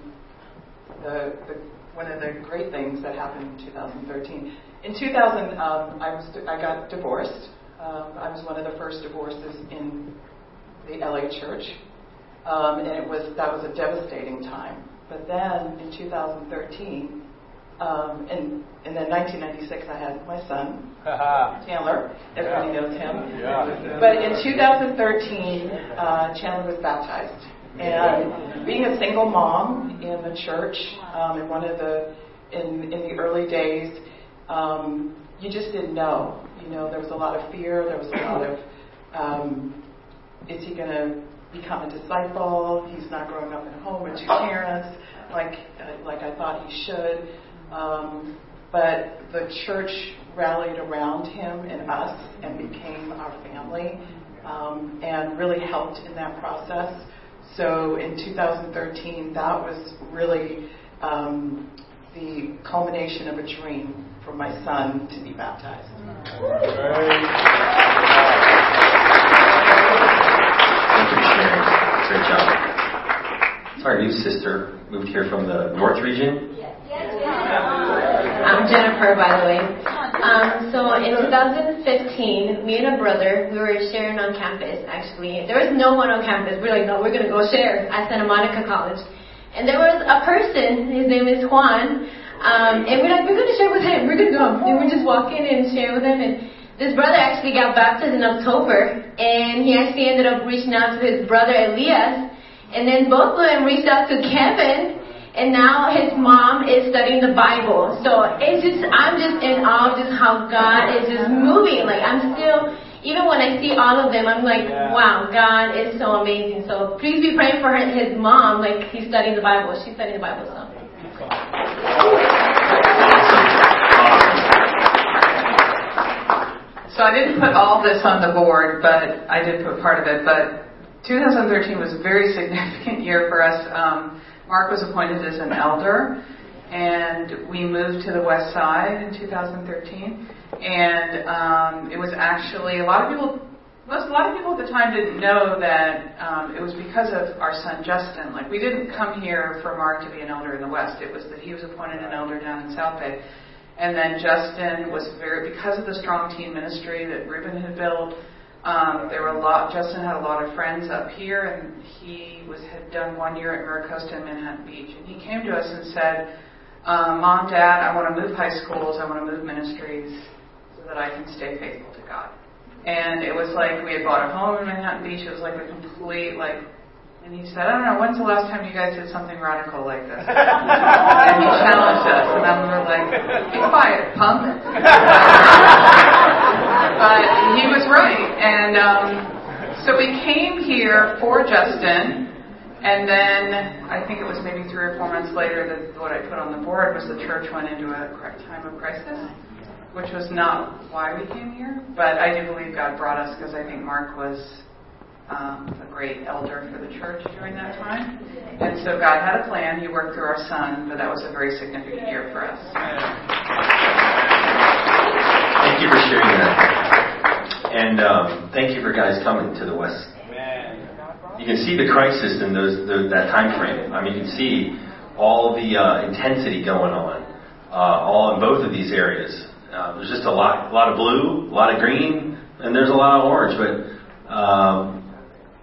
the, the, one of the great things that happened in 2013. In 2000, um, I was I got divorced. Um, I was one of the first divorces in the LA church, um, and it was that was a devastating time. But then in 2013, Um, and, and then 1996, I had my son, Chandler. Everybody knows him. Yeah. But in 2013, uh, Chandler was baptized. And being a single mom in the church, um, in one of the, in, in the early days, um, you just didn't know. You know, there was a lot of fear. There was a lot of, um, is he going to become a disciple? He's not growing up in home with two parents, like uh, like I thought he should. Um, but the church rallied around him and us and became our family um, and really helped in that process. So in 2013, that was really um, the culmination of a dream for my son to be baptized. Thank you for. Great job. Sorry, new sister moved here from the North region. Yes. I'm Jennifer, by the way. Um, so in 2015, me and a brother, we were sharing on campus, actually. There was no one on campus. We are like, no, we're going to go share at Santa Monica College. And there was a person, his name is Juan, um, and we're like, we're going to share with him. We're going to go. And we just walk in and share with him. And this brother actually got baptized in October, and he actually ended up reaching out to his brother Elias, and then both of them reached out to Kevin, and now his mom is studying the Bible. So it's just, I'm just in awe of just how God is just moving. Like I'm still, even when I see all of them, I'm like, wow, God is so amazing. So please be praying for his mom. Like he's studying the Bible. She's studying the Bible. So. So I didn't put all this on the board, but I did put part of it. But 2013 was a very significant year for us. Um, Mark was appointed as an elder, and we moved to the west side in 2013. And um, it was actually a lot of people. Most, a lot of people at the time didn't know that um, it was because of our son Justin. Like we didn't come here for Mark to be an elder in the West. It was that he was appointed an elder down in South Bay. And then Justin was very because of the strong teen ministry that Ruben had built. Um, there were a lot. Justin had a lot of friends up here, and he was had done one year at Mira Costa and Manhattan Beach. And he came to us and said, um, "Mom, Dad, I want to move high schools. I want to move ministries so that I can stay faithful to God." And it was like we had bought a home in Manhattan Beach. It was like a complete like and he said, I don't know, when's the last time you guys did something radical like this? and he challenged us, and then we were like, be quiet, punk. but he was right. And um, so we came here for Justin, and then I think it was maybe three or four months later that what I put on the board was the church went into a time of crisis, which was not why we came here. But I do believe God brought us because I think Mark was um, a great elder for the church during that time. And so God had a plan. He worked through our son, but that was a very significant year for us. Thank you for sharing that. And um, thank you for guys coming to the West. You can see the crisis in those, the, that time frame. I mean, you can see all the uh, intensity going on, uh, all in both of these areas. Uh, there's just a lot, a lot of blue, a lot of green, and there's a lot of orange. But um,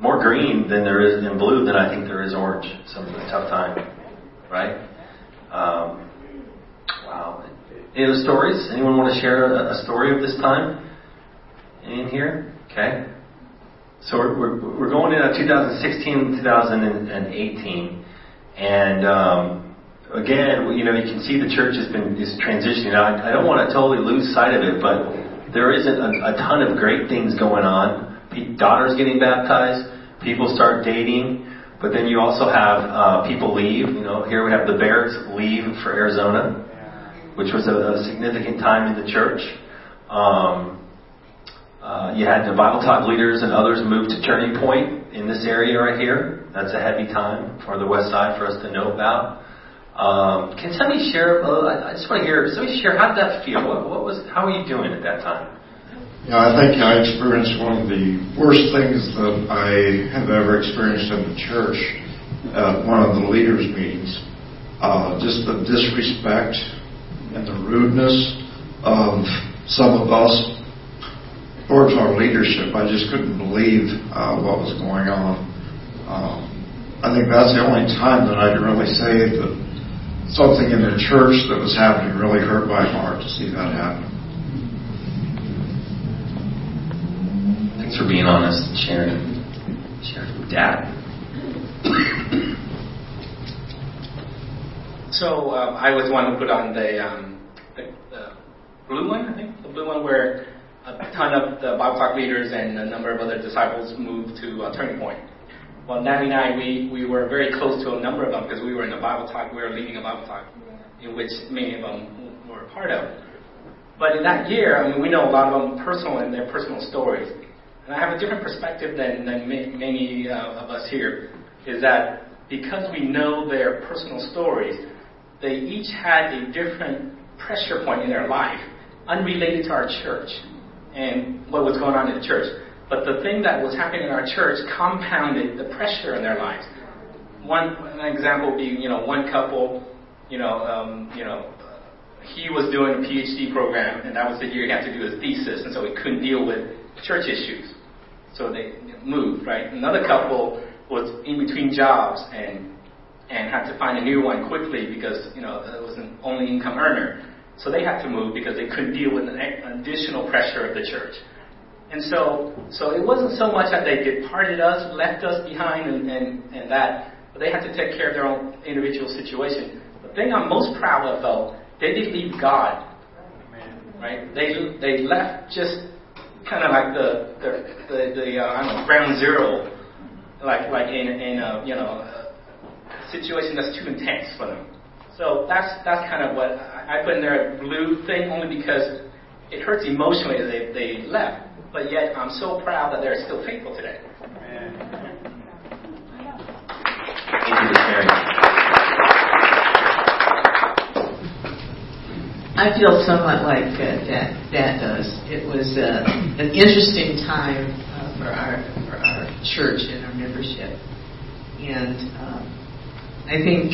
more green than there is in blue than I think there is orange. It's a tough time, right? Um, wow. Any other stories? Anyone want to share a, a story of this time? In here? Okay. So we're, we're, we're going into 2016, 2018, and um, again, you know, you can see the church has been is transitioning. I, I don't want to totally lose sight of it, but there isn't a, a ton of great things going on. Daughters getting baptized, people start dating, but then you also have uh, people leave. You know, here we have the Barretts leave for Arizona, which was a, a significant time in the church. Um, uh, you had the Bible talk leaders and others move to Turning Point in this area right here. That's a heavy time for the Westside for us to know about. Um, can somebody share? Uh, I just want to hear. Somebody share. How did that feel? What, what was? How were you doing at that time? Yeah, I think I experienced one of the worst things that I have ever experienced in the church at one of the leaders' meetings. Uh, just the disrespect and the rudeness of some of us towards our leadership. I just couldn't believe uh, what was going on. Um, I think that's the only time that I'd really say that something in the church that was happening really hurt my heart to see that happen. Thanks for being honest and sharing. Sharing dad. So um, I was one who put on the, um, the, the blue one, I think, the blue one where a ton of the Bible Talk leaders and a number of other disciples moved to uh, Turning Point. Well, Natalie and I, we, we were very close to a number of them because we were in a Bible Talk, we were leading a Bible Talk, in which many of them were a part of. But in that year, I mean, we know a lot of them personal and their personal stories. And I have a different perspective than, than many uh, of us here, is that because we know their personal stories, they each had a different pressure point in their life, unrelated to our church and what was going on in the church. But the thing that was happening in our church compounded the pressure in their lives. One an example would be, you know, one couple, you know, um, you know, he was doing a PhD program, and that was the year he had to do his thesis, and so he couldn't deal with church issues. So they moved, right? Another couple was in between jobs and and had to find a new one quickly because you know it was an only income earner. So they had to move because they couldn't deal with an additional pressure of the church. And so, so it wasn't so much that they departed us, left us behind, and, and, and that, but they had to take care of their own individual situation. The thing I'm most proud of, though, they didn't leave God. Right? They they left just kind of like the the the, the uh, I don't know ground zero, like like in in a you know situation that's too intense for them. So that's that's kind of what I put in there a blue thing only because it hurts emotionally that they, they left. But yet I'm so proud that they're still faithful today. Thank you for sharing. I feel somewhat like uh, that. That does. It was uh, an interesting time uh, for our for our church and our membership, and um, I think,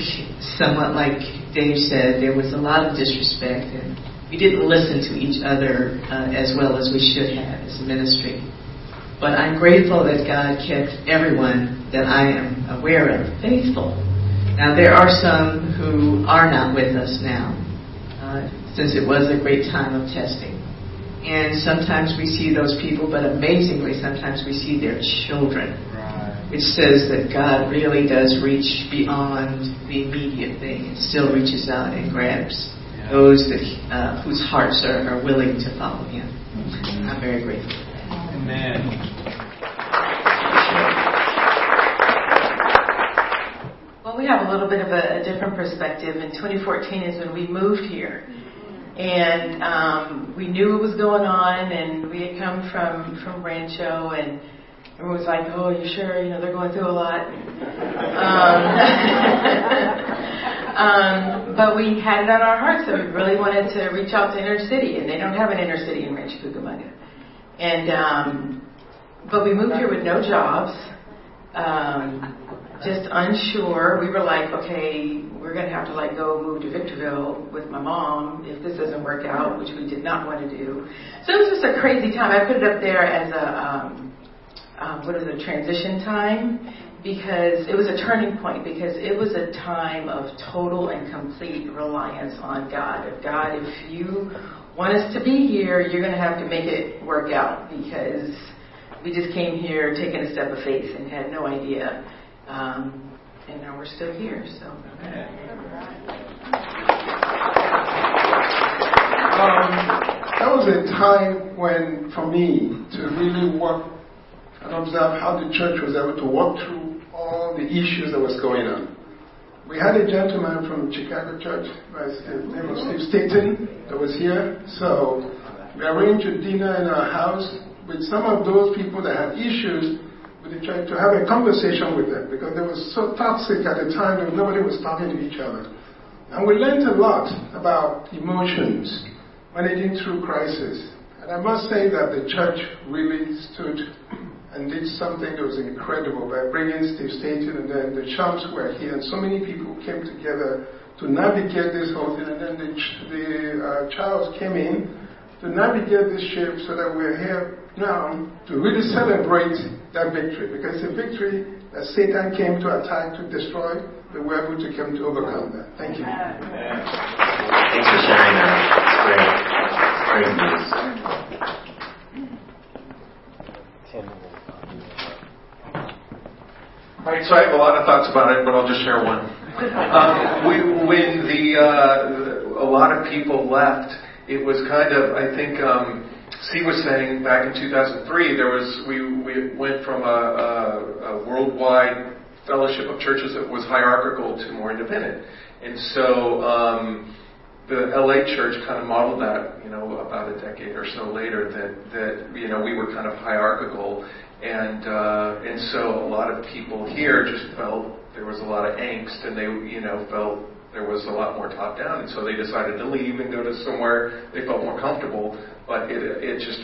somewhat like Dave said, there was a lot of disrespect, and we didn't listen to each other uh, as well as we should have as a ministry. But I'm grateful that God kept everyone that I am aware of faithful. Now, there are some who are not with us now, uh, since it was a great time of testing. And sometimes we see those people, but amazingly, sometimes we see their children which says that God really does reach beyond the immediate thing and still reaches out and grabs yeah. those that uh, whose hearts are, are, willing to follow Him. Mm-hmm. I'm very grateful. Amen. Well, we have a little bit of a, a different perspective. In 2014 is when we moved here and um, we knew what was going on, and we had come from from Rancho, and everyone was like, "Oh, you sure? You know, they're going through a lot." Um, um, but we had it on our hearts that we really wanted to reach out to inner city, and they don't have an inner city in Rancho Cucamonga. And um, but we moved here with no jobs, um, just unsure. We were like, okay, we're going to have to like go move to Victorville with my mom if this doesn't work out, which we did not want to do. So it was just a crazy time. I put it up there as a um, um, what is it, transition time because it was a turning point because it was a time of total and complete reliance on God. If God, if you want us to be here, you're going to have to make it work out because we just came here taking a step of faith and had no idea. Um, and now we're still here. So. Um, that was a time when, for me, to really work and observe how the church was able to walk through all the issues that was going on. We had a gentleman from Chicago Church the name of Steve Staten that was here. So we arranged a dinner in our house with some of those people that had issues with the church to have a conversation with them because they were so toxic at the time that nobody was talking to each other. And we learned a lot about emotions managing through crisis. And I must say that the church really stood and did something that was incredible by bringing Steve Staten and then the chums were here and so many people came together to navigate this whole thing and then the, the uh, Charles came in to navigate this ship so that we're here now to really celebrate that victory because it's a victory that Satan came to attack, to destroy, but we're able to come to overcome that. Thank you. Thanks for sharing that. It's great. It's great news. All right, so I have a lot of thoughts about it, but I'll just share one. Um, we, when the uh, a lot of people left, it was kind of I think um, Steve was saying back in 2003 there was we we went from a, a, a worldwide fellowship of churches that was hierarchical to more independent, and so. Um, the LA church kind of modeled that, you know, about a decade or so later. That that you know we were kind of hierarchical, and uh, and so a lot of people here just felt there was a lot of angst, and they you know felt there was a lot more top down, and so they decided to leave and go to somewhere they felt more comfortable. But it it just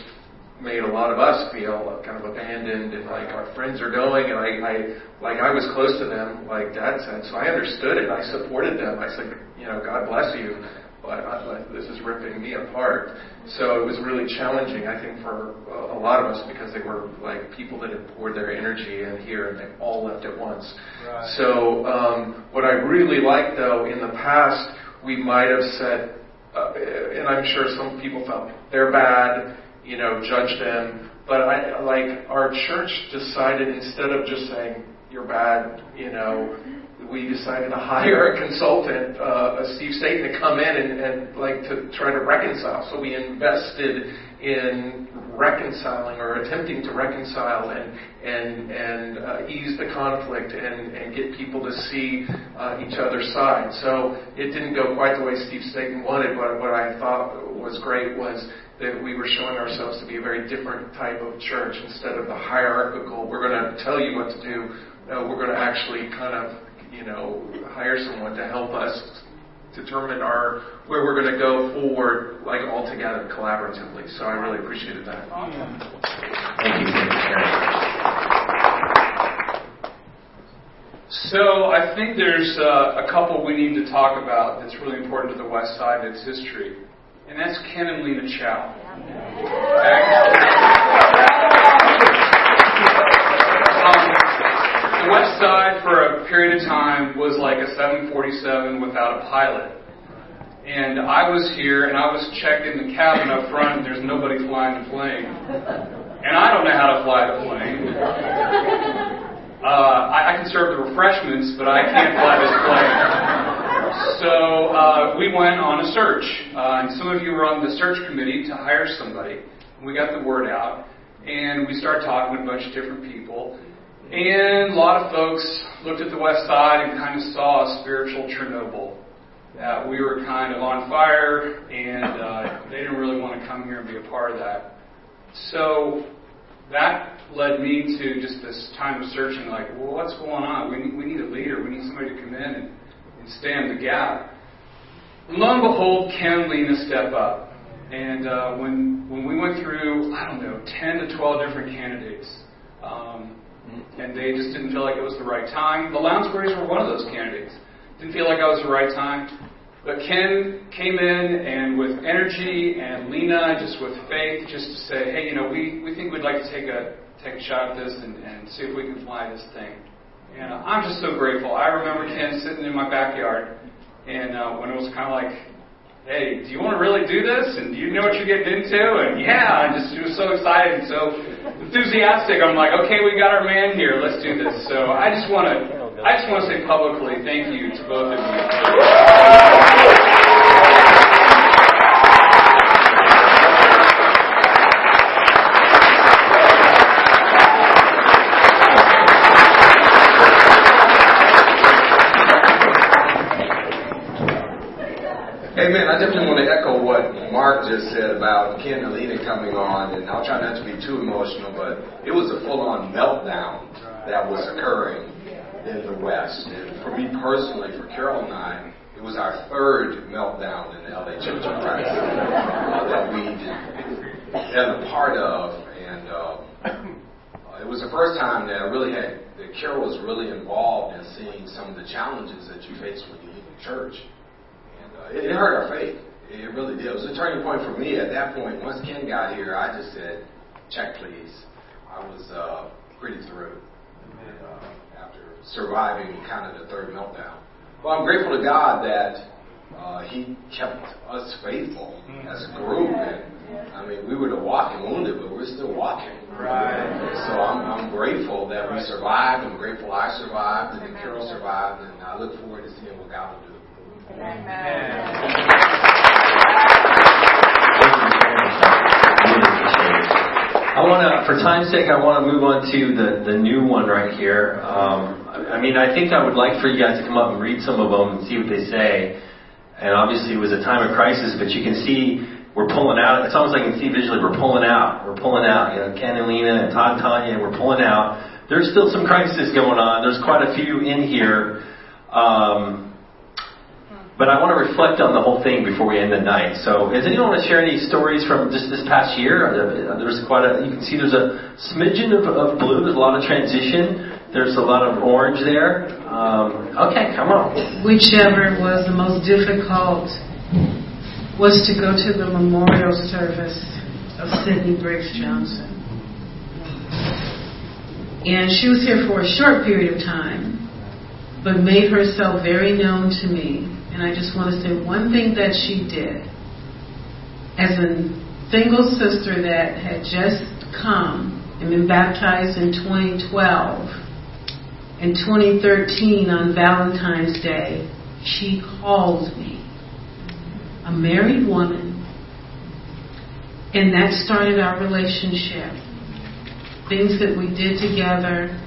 made a lot of us feel kind of abandoned and like our friends are going. And I, I like I was close to them like dad said. So I understood it. I supported them. I said you know God bless you but I, like, this is ripping me apart. So it was really challenging, I think, for a lot of us because they were like people that had poured their energy in here and they all left at once. Right. So um, what I really like, though, in the past, we might have said, uh, and I'm sure some people felt they're bad, you know, judge them. But I like our church decided instead of just saying you're bad, you know, we decided to hire a consultant, uh, Steve Staten, to come in and, and like to try to reconcile. So we invested in reconciling or attempting to reconcile and and and uh, ease the conflict and and get people to see uh, each other's side. So it didn't go quite the way Steve Staten wanted, but what I thought was great was that we were showing ourselves to be a very different type of church instead of the hierarchical. We're going to tell you what to do. We're going to actually kind of you know, hire someone to help us determine our where we're going to go forward, like all together, collaboratively. So I really appreciated that. Thank you for sharing. So I think there's uh, a couple we need to talk about that's really important to the Westside and its history, and that's Ken and Lena Chow. Um, the Westside, for a period of time, was like a 747 without a pilot. And I was here, and I was checking the cabin up front, and there's nobody flying the plane. And I don't know how to fly the plane. Uh, I, I can serve the refreshments, but I can't fly this plane. So uh, we went on a search, uh, and some of you were on the search committee to hire somebody. We got the word out, and we started talking to a bunch of different people. And a lot of folks looked at the Westside and kind of saw a spiritual Chernobyl. That we were kind of on fire, and uh, they didn't really want to come here and be a part of that. So that led me to just this time of searching, like, well, what's going on? We need, we need a leader. We need somebody to come in and, and stand the gap. And lo and behold, Ken Lena step up. And uh, when when we went through, I don't know, 10 to 12 different candidates, um, and they just didn't feel like it was the right time. The Lounsburys were one of those candidates. Didn't feel like I was the right time. But Ken came in and with energy and Lena just with faith, just to say, hey, you know, we, we think we'd like to take a take a shot at this and, and see if we can fly this thing. And uh, I'm just so grateful. I remember Ken sitting in my backyard, and uh, when it was kind of like, hey, do you want to really do this? And do you know what you're getting into? And yeah, I just was so excited and so enthusiastic. I'm like, okay, we got our man here. Let's do this. So I just want to, I just want to say publicly, thank you to both of you. Amen. I definitely want to echo what Mark just said about Ken and Alina coming on, and I'll try not to be too emotional, but it was a full-on meltdown that was occurring in the West. And for me personally, for Carol and I, it was our third meltdown in the LA Church of Christ uh, that we been a part of, and uh, it was the first time that I really had that Carol was really involved in seeing some of the challenges that you face when you leave the church it, it hurt our faith. It really did. It was a turning point for me at that point. Once Ken got here, I just said, check, please. I was uh, pretty through. And, uh, after surviving kind of the third meltdown. Well, I'm grateful to God that uh, He kept us faithful as a group. And I mean, we were the walking wounded, but we're still walking. Right. So I'm, I'm grateful that we survived. I'm grateful I survived and Carol survived, and I look forward to seeing what God will do. I want to, for time's sake, I want to move on to the, the new one right here. Um, I mean, I think I would like for you guys to come up and read some of them and see what they say. And obviously, it was a time of crisis, but you can see we're pulling out. It's almost like you can see visually we're pulling out. We're pulling out. You know, Ken and Lena and Todd and Tanya, we're pulling out. There's still some crisis going on. There's quite a few in here. Um, but I want to reflect on the whole thing before we end the night. So, does anyone want to share any stories from just this past year? There's quite a. You can see there's a smidgen of, of blue. There's a lot of transition. There's a lot of orange there. Um, okay, come on. Whichever was the most difficult was to go to the memorial service of Sidney Briggs Johnson. And she was here for a short period of time, but made herself very known to me and I just want to say one thing that she did. As a single sister that had just come and been baptized in 2012, in 2013 on Valentine's Day, she called me. A married woman. And that started our relationship. Things that we did together.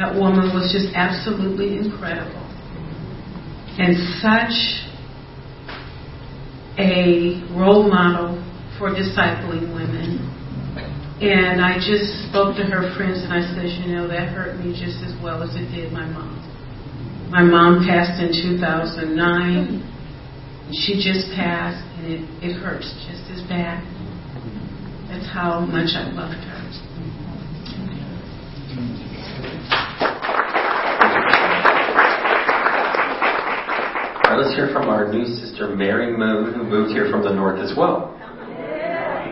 That woman was just absolutely incredible and such a role model for discipling women. And I just spoke to her friends and I said, you know, that hurt me just as well as it did my mom. My mom passed in 2009. She just passed, and it, it hurts just as bad. That's how much I loved her. Right, let's hear from our new sister, Mary Moon, who moved here from the north as well.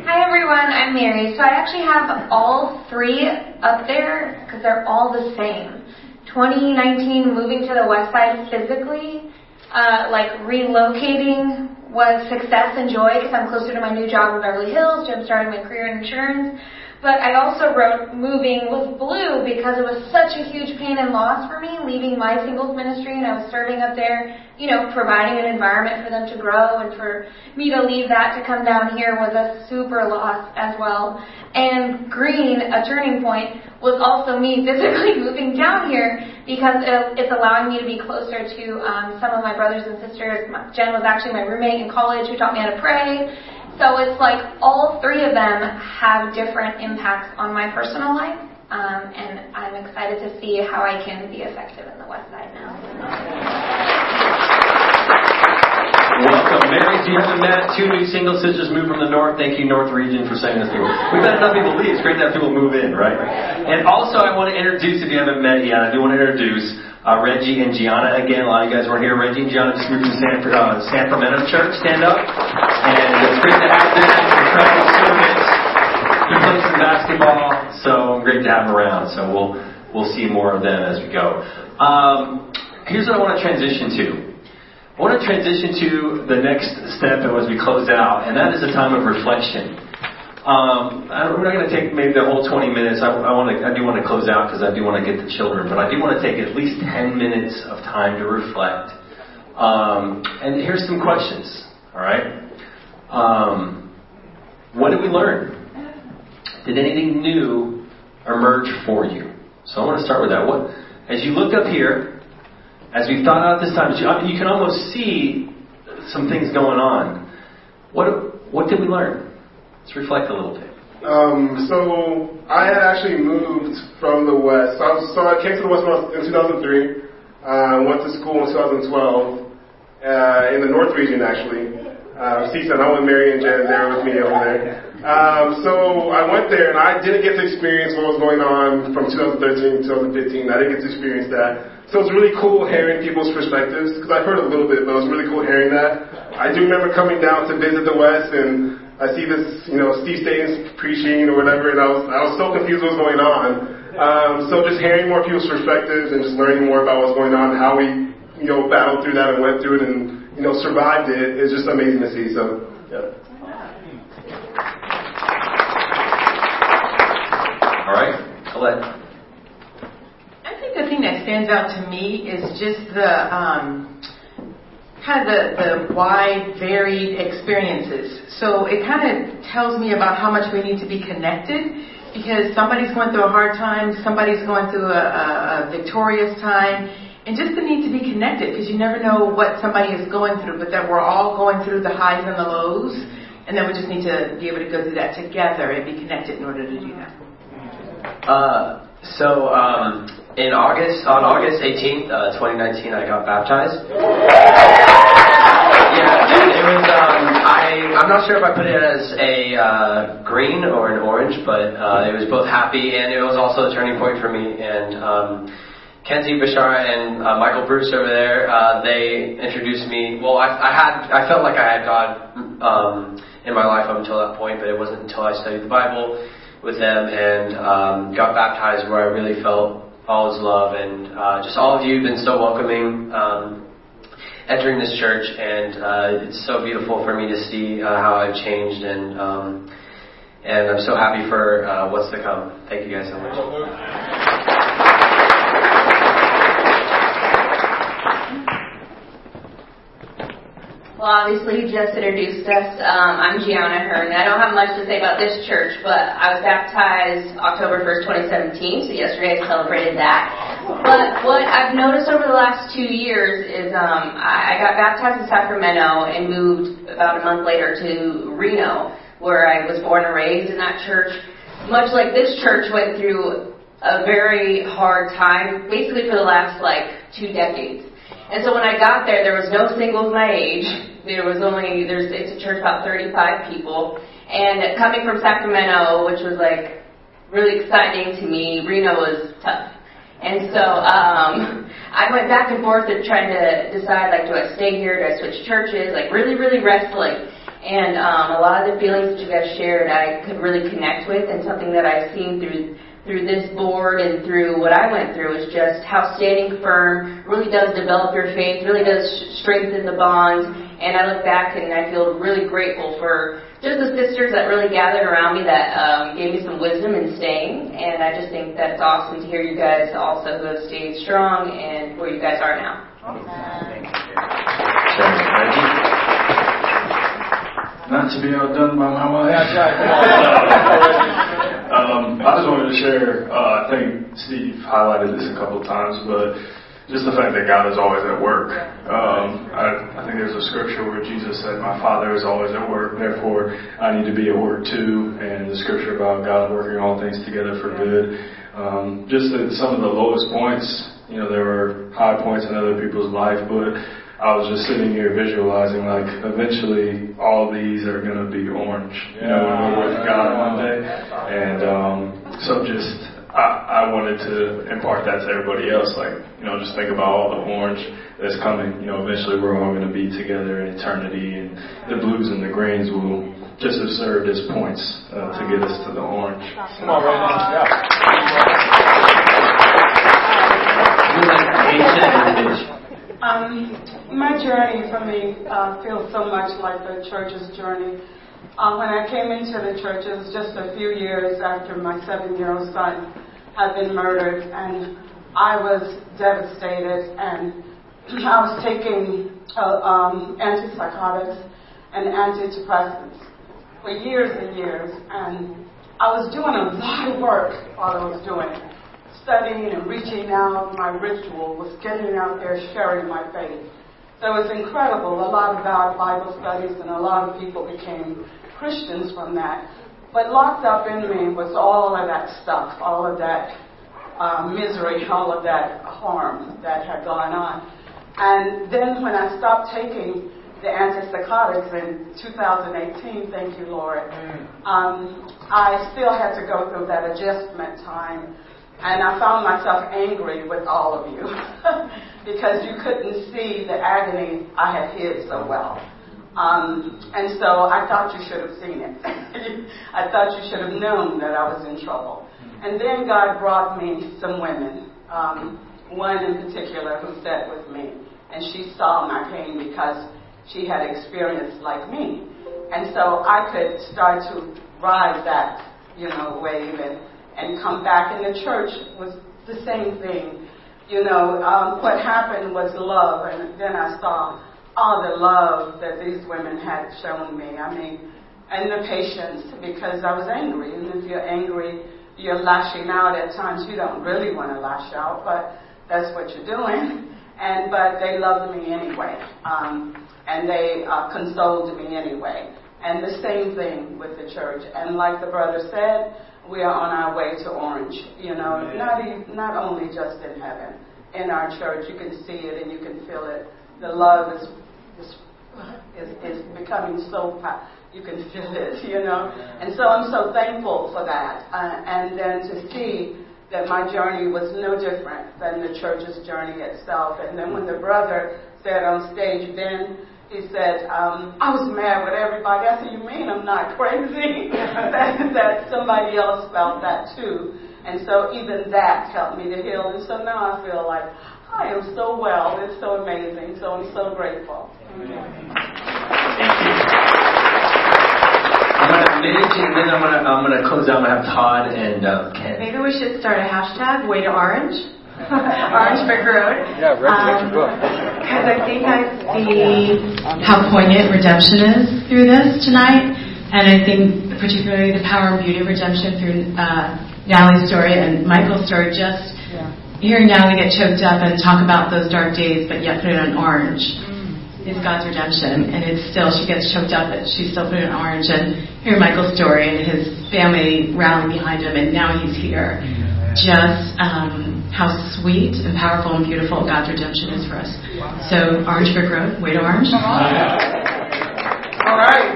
Hi everyone, I'm Mary. So I actually have all three up there because they're all the same. 2019, moving to the west side physically, uh, like relocating was success and joy because I'm closer to my new job in Beverly Hills, jump starting my career in insurance. But I also wrote moving was blue because it was such a huge pain and loss for me leaving my singles ministry and I was serving up there, you know, providing an environment for them to grow and for me to leave that to come down here was a super loss as well. And green, a turning point, was also me physically moving down here because it's allowing me to be closer to um, some of my brothers and sisters. Jen was actually my roommate in college who taught me how to pray so it's like all three of them have different impacts on my personal life, um, and I'm excited to see how I can be effective in the Westside now. Welcome, Mary. You haven't met two new single sisters moved from the north, thank you, North Region, for sending us here. We've had enough people leave. It's great to have people move in, right? And also, I want to introduce, if you haven't met yet, I do want to introduce uh, Reggie and Gianna again. A lot of you guys weren't here. Reggie and Gianna just moved from San, uh, San Church. Stand up. And it's great to have them. Incredible service. He plays some basketball, so great to have them around. So we'll we'll see more of them as we go. Um, here's what I want to transition to. I want to transition to the next step as we close out, and that is a time of reflection. Um, we're not going to take maybe the whole 20 minutes. I, I, want to, I do want to close out because I do want to get the children, but I do want to take at least 10 minutes of time to reflect. Um, and here's some questions. All right. Um, what did we learn? Did anything new emerge for you? So I want to start with that. What, as you look up here, as we've thought out this time, you, you can almost see some things going on. What, what did we learn? Let's reflect a little bit. Um, so I had actually moved from the West. So I, was, so I came to the West in 2003. Uh, went to school in 2012 uh, in the North region, actually. Uh, CSUN, I went Mary and Jen there with me over there. Um, so I went there and I didn't get to experience what was going on from 2013 to 2015. I didn't get to experience that. So it was really cool hearing people's perspectives because I've heard a little bit, but it was really cool hearing that. I do remember coming down to visit the West and I see this, you know, Steve Staines preaching or whatever, and I was, I was so confused what was going on. Um, so just hearing more people's perspectives and just learning more about what's going on, how we, you know, battled through that and went through it and, you know, survived it is just amazing to see. So, yeah. All right, Colette. I think the thing that stands out to me is just the um, kind of the, the wide, varied experiences. So it kind of tells me about how much we need to be connected because somebody's going through a hard time, somebody's going through a, a, a victorious time, and just the need to be connected because you never know what somebody is going through, but that we're all going through the highs and the lows, and then we just need to be able to go through that together and be connected in order to do that. Uh, so um, in August, on August 18th, uh, 2019, I got baptized. Um, I I'm not sure if I put it as a uh, green or an orange, but uh, it was both happy and it was also a turning point for me. And um, Kenzie Bashara and uh, Michael Bruce over there, uh, they introduced me. Well, I, I had I felt like I had God um, in my life up until that point, but it wasn't until I studied the Bible with them and um, got baptized where I really felt all His love. And uh, just all of you have been so welcoming. Um, entering this church, and uh, it's so beautiful for me to see uh, how I've changed, and um, and I'm so happy for uh, what's to come. Thank you guys so much. Well, obviously, you just introduced us. Um, I'm Gianna Hearn. I don't have much to say about this church, but I was baptized October 1st, 2017, so yesterday I celebrated that. But what I've noticed over the last two years is um, I, got baptized in Sacramento and moved about a month later to Reno, where I was born and raised in that church. Much like this church went through a very hard time, basically for the last like two decades. And so when I got there, there was no singles my age. There was only there's it's a church about 35 people, and coming from Sacramento, which was like really exciting to me, Reno was tough. And so um, I went back and forth and trying to decide like, do I stay here? Do I switch churches? Like really, really wrestling. And um, a lot of the feelings that you guys shared, I could really connect with, and something that I've seen through through this board and through what I went through is just how standing firm really does develop your faith, really does strengthen the bonds. And I look back and I feel really grateful for just the sisters that really gathered around me that um, gave me some wisdom in staying. And I just think that's awesome to hear you guys also who have stayed strong and where you guys are now. Not to be outdone by my wife. um, I just wanted to share. Uh, I think Steve highlighted this a couple of times, but just the fact that God is always at work. Um, I, I think there's a scripture where Jesus said, "My Father is always at work, therefore I need to be at work too." And the scripture about God working all things together for good. Um, just at some of the lowest points, you know, there were high points in other people's life, but I was just sitting here visualizing like eventually all these are to be orange, you know, when we're with God one day. And um, so just I, I wanted to impart that to everybody else. Like, you know, just think about all the orange that's coming. You know, eventually we're all going to be together in eternity, and the blues and the greens will just have served as points uh, to get us to the orange. Come on, right now. Yeah. Um, my journey for me uh, feels so much like the church's journey. Uh, when I came into the church, it was just a few years after my seven-year-old son had been murdered, and I was devastated. And I was taking uh, um, antipsychotics and antidepressants for years and years, and I was doing a lot of work while I was doing it studying and reaching out, my ritual was getting out there, sharing my faith. So it was incredible. A lot of our Bible studies and a lot of people became Christians from that. But locked up in me was all of that stuff, all of that uh, misery, all of that harm that had gone on. And then when I stopped taking the antipsychotics in 2018, thank you, Lord, um, I still had to go through that adjustment time and I found myself angry with all of you because you couldn't see the agony I had hid so well. Um, and so I thought you should have seen it. I thought you should have known that I was in trouble. And then God brought me some women, um, one in particular who sat with me, and she saw my pain because she had experience like me. And so I could start to ride that, you know, wave and, and come back. And the church was the same thing. You know, um, what happened was love, and then I saw all the love that these women had shown me. I mean, and the patience because I was angry. And if you're angry, you're lashing out at times. You don't really want to lash out, but that's what you're doing. And but they loved me anyway, um, and they uh, consoled me anyway. And the same thing with the church. And like the brother said, we are on our way to Orange. You know, not even, not only just in heaven, in our church, you can see it and you can feel it. The love is is is, is becoming so. You can feel it, you know. And so I'm so thankful for that. Uh, and then to see that my journey was no different than the church's journey itself. And then when the brother said on stage, then he said, um, I was mad with everybody. I said, You mean I'm not crazy? that, that somebody else felt that too. And so even that helped me to heal. And so now I feel like I am so well. It's so amazing. So I'm so grateful. I'm gonna finish and then I'm gonna I'm gonna close out. I'm gonna have Todd and uh, Ken. Maybe we should start a hashtag, Way to Orange. Orange Brick Road. Yeah, recommend your book. Because I think I see how poignant redemption is through this tonight. And I think particularly the power and beauty of redemption through uh, Natalie's story and Michael's story. Just hearing Natalie get choked up and talk about those dark days, but yet put it on orange is God's redemption. And it's still, she gets choked up, but she's still put it on orange. And hear Michael's story and his family rallying behind him, and now he's here. Just um, how sweet and powerful and beautiful God's redemption is for us. So, Orange Brick Road, way to Orange. All right.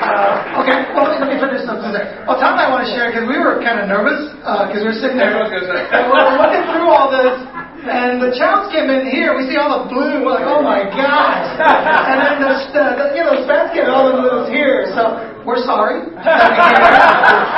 Uh, okay, well, let me finish something there. Well, Tom I want to share because we were kind of nervous because we were sitting there and we're looking through all this, and the childs came in here. We see all the blue. We're like, oh my gosh! And then the, the, the you know, Spence came all the blues here. So we're sorry. that we.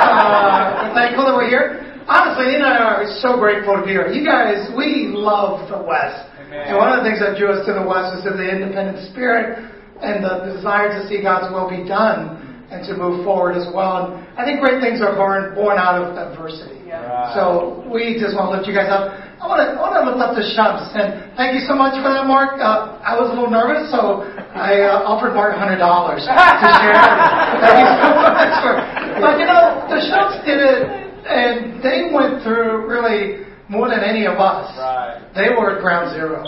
Uh, we're thankful that we're here. Honestly, Nina and I are so grateful to be here. You guys, we love the West. And one of the things that drew us to the West is the independent spirit and the desire to see God's will be done and to move forward as well. And I think great things are born born out of adversity. So we just want to lift you guys up. I want to I want to lift up the Shubs and thank you so much for that, Mark. Uh, I was a little nervous, so I uh, offered Mark hundred dollars to share. thank you so much for. But you know, the Shubs did it, and they went through really more than any of us. They were at ground zero.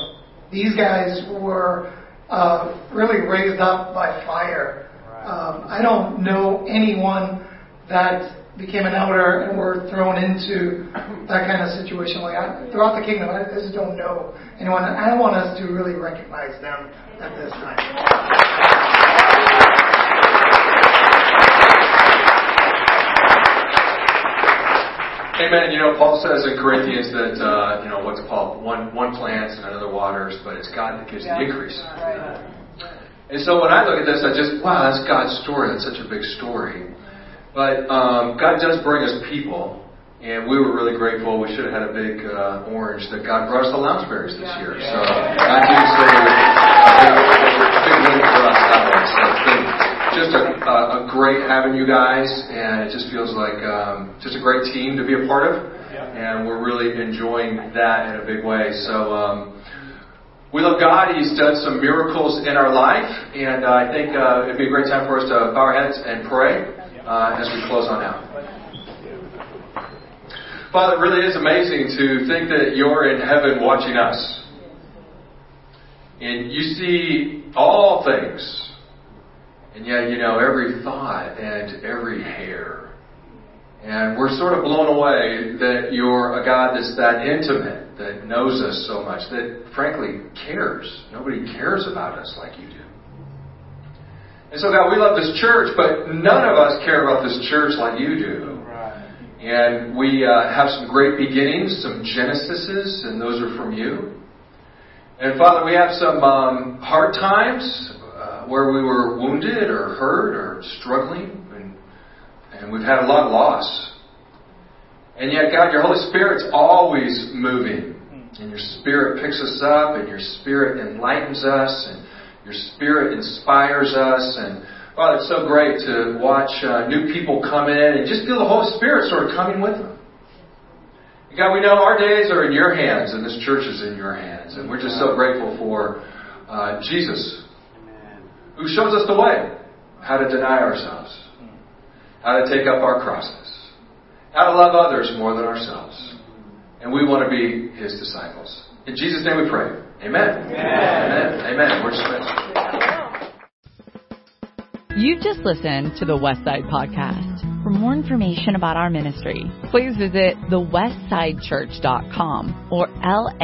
These guys were uh, really raised up by fire. Um, I don't know anyone that became an elder and were thrown into that kind of situation. Like I, throughout the kingdom, I just don't know anyone. I want us to really recognize them at this time. Amen. You know, Paul says in Corinthians that uh, you know what's called? One one plants and another waters, but it's God that gives the increase. And so when I look at this, I just wow, that's God's story. That's such a big story. But um, God does bring us people, and we were really grateful. We should have had a big uh, orange that God brought us the Lounsburys this year. So I do say a big, a big win for us that way. So it's been just a, a, a great having you guys, and it just feels like um, just a great team to be a part of, and we're really enjoying that in a big way. So. Um, we love God. He's done some miracles in our life, and uh, I think uh, it'd be a great time for us to bow our heads and pray uh, as we close on out. Father, it really is amazing to think that you're in heaven watching us. And you see all things. And yet, you know, every thought and every hair. And we're sort of blown away that you're a God that's that intimate, that knows us so much, that frankly cares. Nobody cares about us like you do. And so, God, we love this church, but none of us care about this church like you do. And we uh, have some great beginnings, some genesises, and those are from you. And Father, we have some um, hard times where we were wounded or hurt or struggling, and, and we've had a lot of loss. And yet, God, your Holy Spirit's always moving. And your Spirit picks us up, and your Spirit enlightens us, and your Spirit inspires us. And Father, it's so great to watch uh, new people come in and just feel the Holy Spirit sort of coming with them. God, we know our days are in your hands, and this church is in your hands. And we're just so grateful for uh, Jesus, who shows us the way how to deny ourselves, how to take up our crosses, how to love others more than ourselves. And we want to be his disciples. In Jesus' name we pray. Amen. Amen. Amen. Amen. We're dismissed. You've just listened to the Westside Podcast. For more information about our ministry, please visit thewestsidechurch.com or laicc.net.